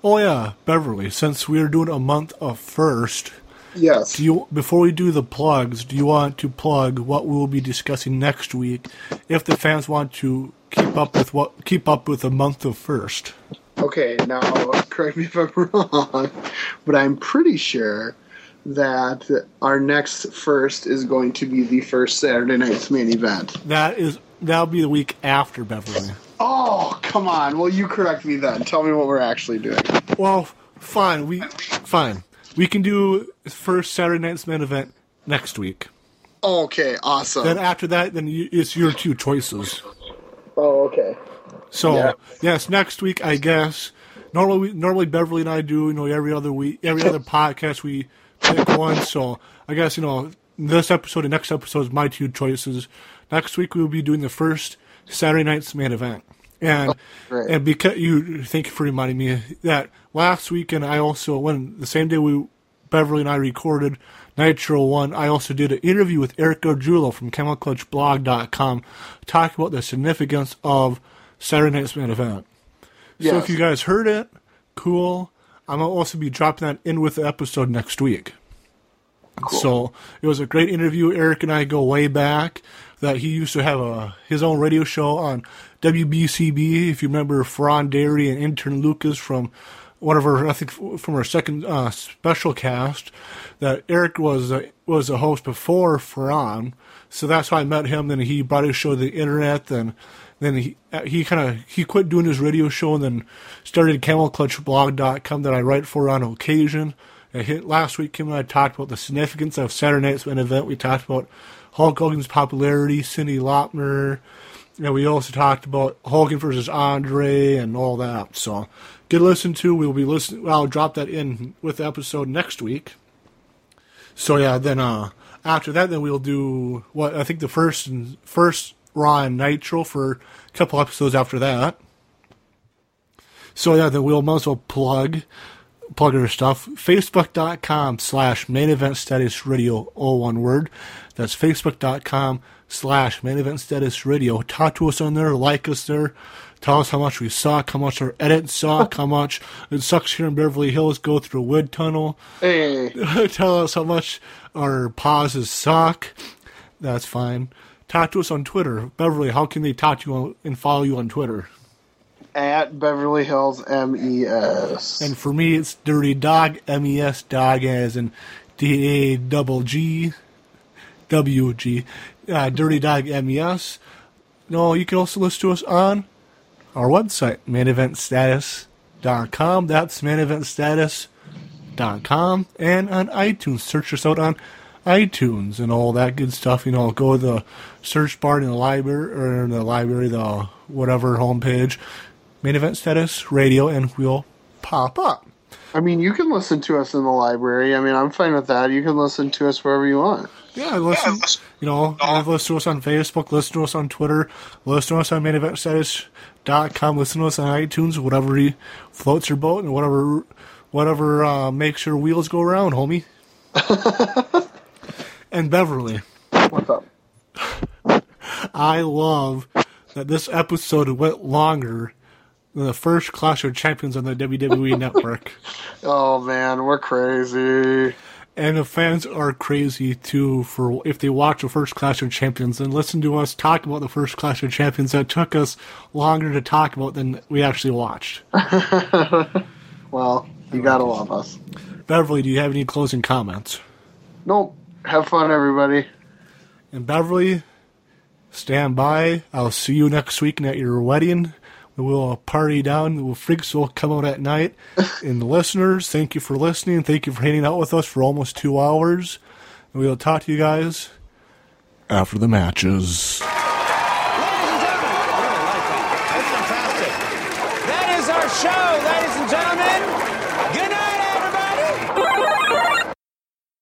oh yeah, Beverly. Since we're doing a month of first, Yes. do you before we do the plugs, do you want to plug what we will be discussing next week? If the fans want to keep up with what keep up with a month of first. Okay, now correct me if I'm wrong, but I'm pretty sure that our next first is going to be the first Saturday night's main event. That is that'll be the week after Beverly. Oh, come on. Well, you correct me then. Tell me what we're actually doing. Well, fine. We fine. We can do first Saturday night's main event next week. Okay, awesome. Then after that, then you, it's your two choices. oh, okay. So Yeah. yes, next week I guess. Normally, normally Beverly and I do you know every other week, every other podcast we pick one. So I guess you know this episode and next episode is my two choices. Next week we will be doing the first Saturday night's main event, and oh, great. and because you thank you for reminding me that last weekend I also when the same day we Beverly and I recorded Nitro One, I also did an interview with Eric Gargiulo from CamelClutchBlog.com talking about the significance of Saturday night's main event. So if you guys heard it, cool. I'm gonna also be dropping that in with the episode next week. So it was a great interview. Eric and I go way back. That he used to have a his own radio show on WBCB. If you remember, Ferran Dairy and intern Lucas from one of our I think from our second uh, special cast. That Eric was a, was a host before Ferran, so that's how I met him. Then he brought his show to the internet. Then then he he kind of he quit doing his radio show and then started CamelClutchBlog.com that I write for on occasion. I hit, last week, Kim and I talked about the significance of Saturday night's main event. We talked about Hulk Hogan's popularity, Cyndi Lauper. And we also talked about Hogan versus Andre and all that. So, good listen to. We'll be listening. Well, I'll drop that in with the episode next week. So yeah, then uh, after that, then we'll do what I think the first and first Raw and Nitro for a couple episodes after that. So yeah, then we'll well plug plug our stuff. Facebook.com slash main event status radio, all one word. That's Facebook.com slash main event status radio. Talk to us on there, like us there. Tell us how much we suck, how much our edits suck, how much it sucks here in Beverly Hills, go through a wood tunnel. Hey, Tell us how much our pauses suck. That's fine. Talk to us on Twitter. Beverly, how can they talk to you on, and follow you on Twitter? at Beverly Hills MES. And for me, it's Dirty Dog, M-E-S, dog as in D-A double G, W-G, uh, Dirty Dog, M-E-S. No, you can also listen to us on our website, maineventstatus.com. That's maineventstatus.com. And on iTunes. Search us out on iTunes and all that good stuff. You know, go to the search bar in the library, or in the library, the whatever homepage, Main Event Status Radio, and we'll pop up. I mean, you can listen to us in the library. I mean, I'm fine with that. You can listen to us wherever you want. Yeah, listen. You know, listen to us on Facebook, listen to us on Twitter, listen to us on maineventstatus.com, listen to us on iTunes, whatever he floats your boat and whatever whatever uh, makes your wheels go around, homie. and Beverly, What's up? I love that this episode went longer than the first Clash of Champions on the WWE Network. Oh man, we're crazy. And the fans are crazy too for if they watch the first Clash of Champions and listen to us talk about the first Clash of Champions that took us longer to talk about than we actually watched. Well, you gotta love us. Beverly, do you have any closing comments? Nope. Have fun, everybody. And Beverly, stand by. I'll see you next week at your wedding. We'll party down. The freaks will come out at night. and the listeners, thank you for listening. Thank you for hanging out with us for almost two hours. And we'll talk to you guys after the matches. Ladies and gentlemen, I really like that. That's fantastic. That is our show, ladies and gentlemen.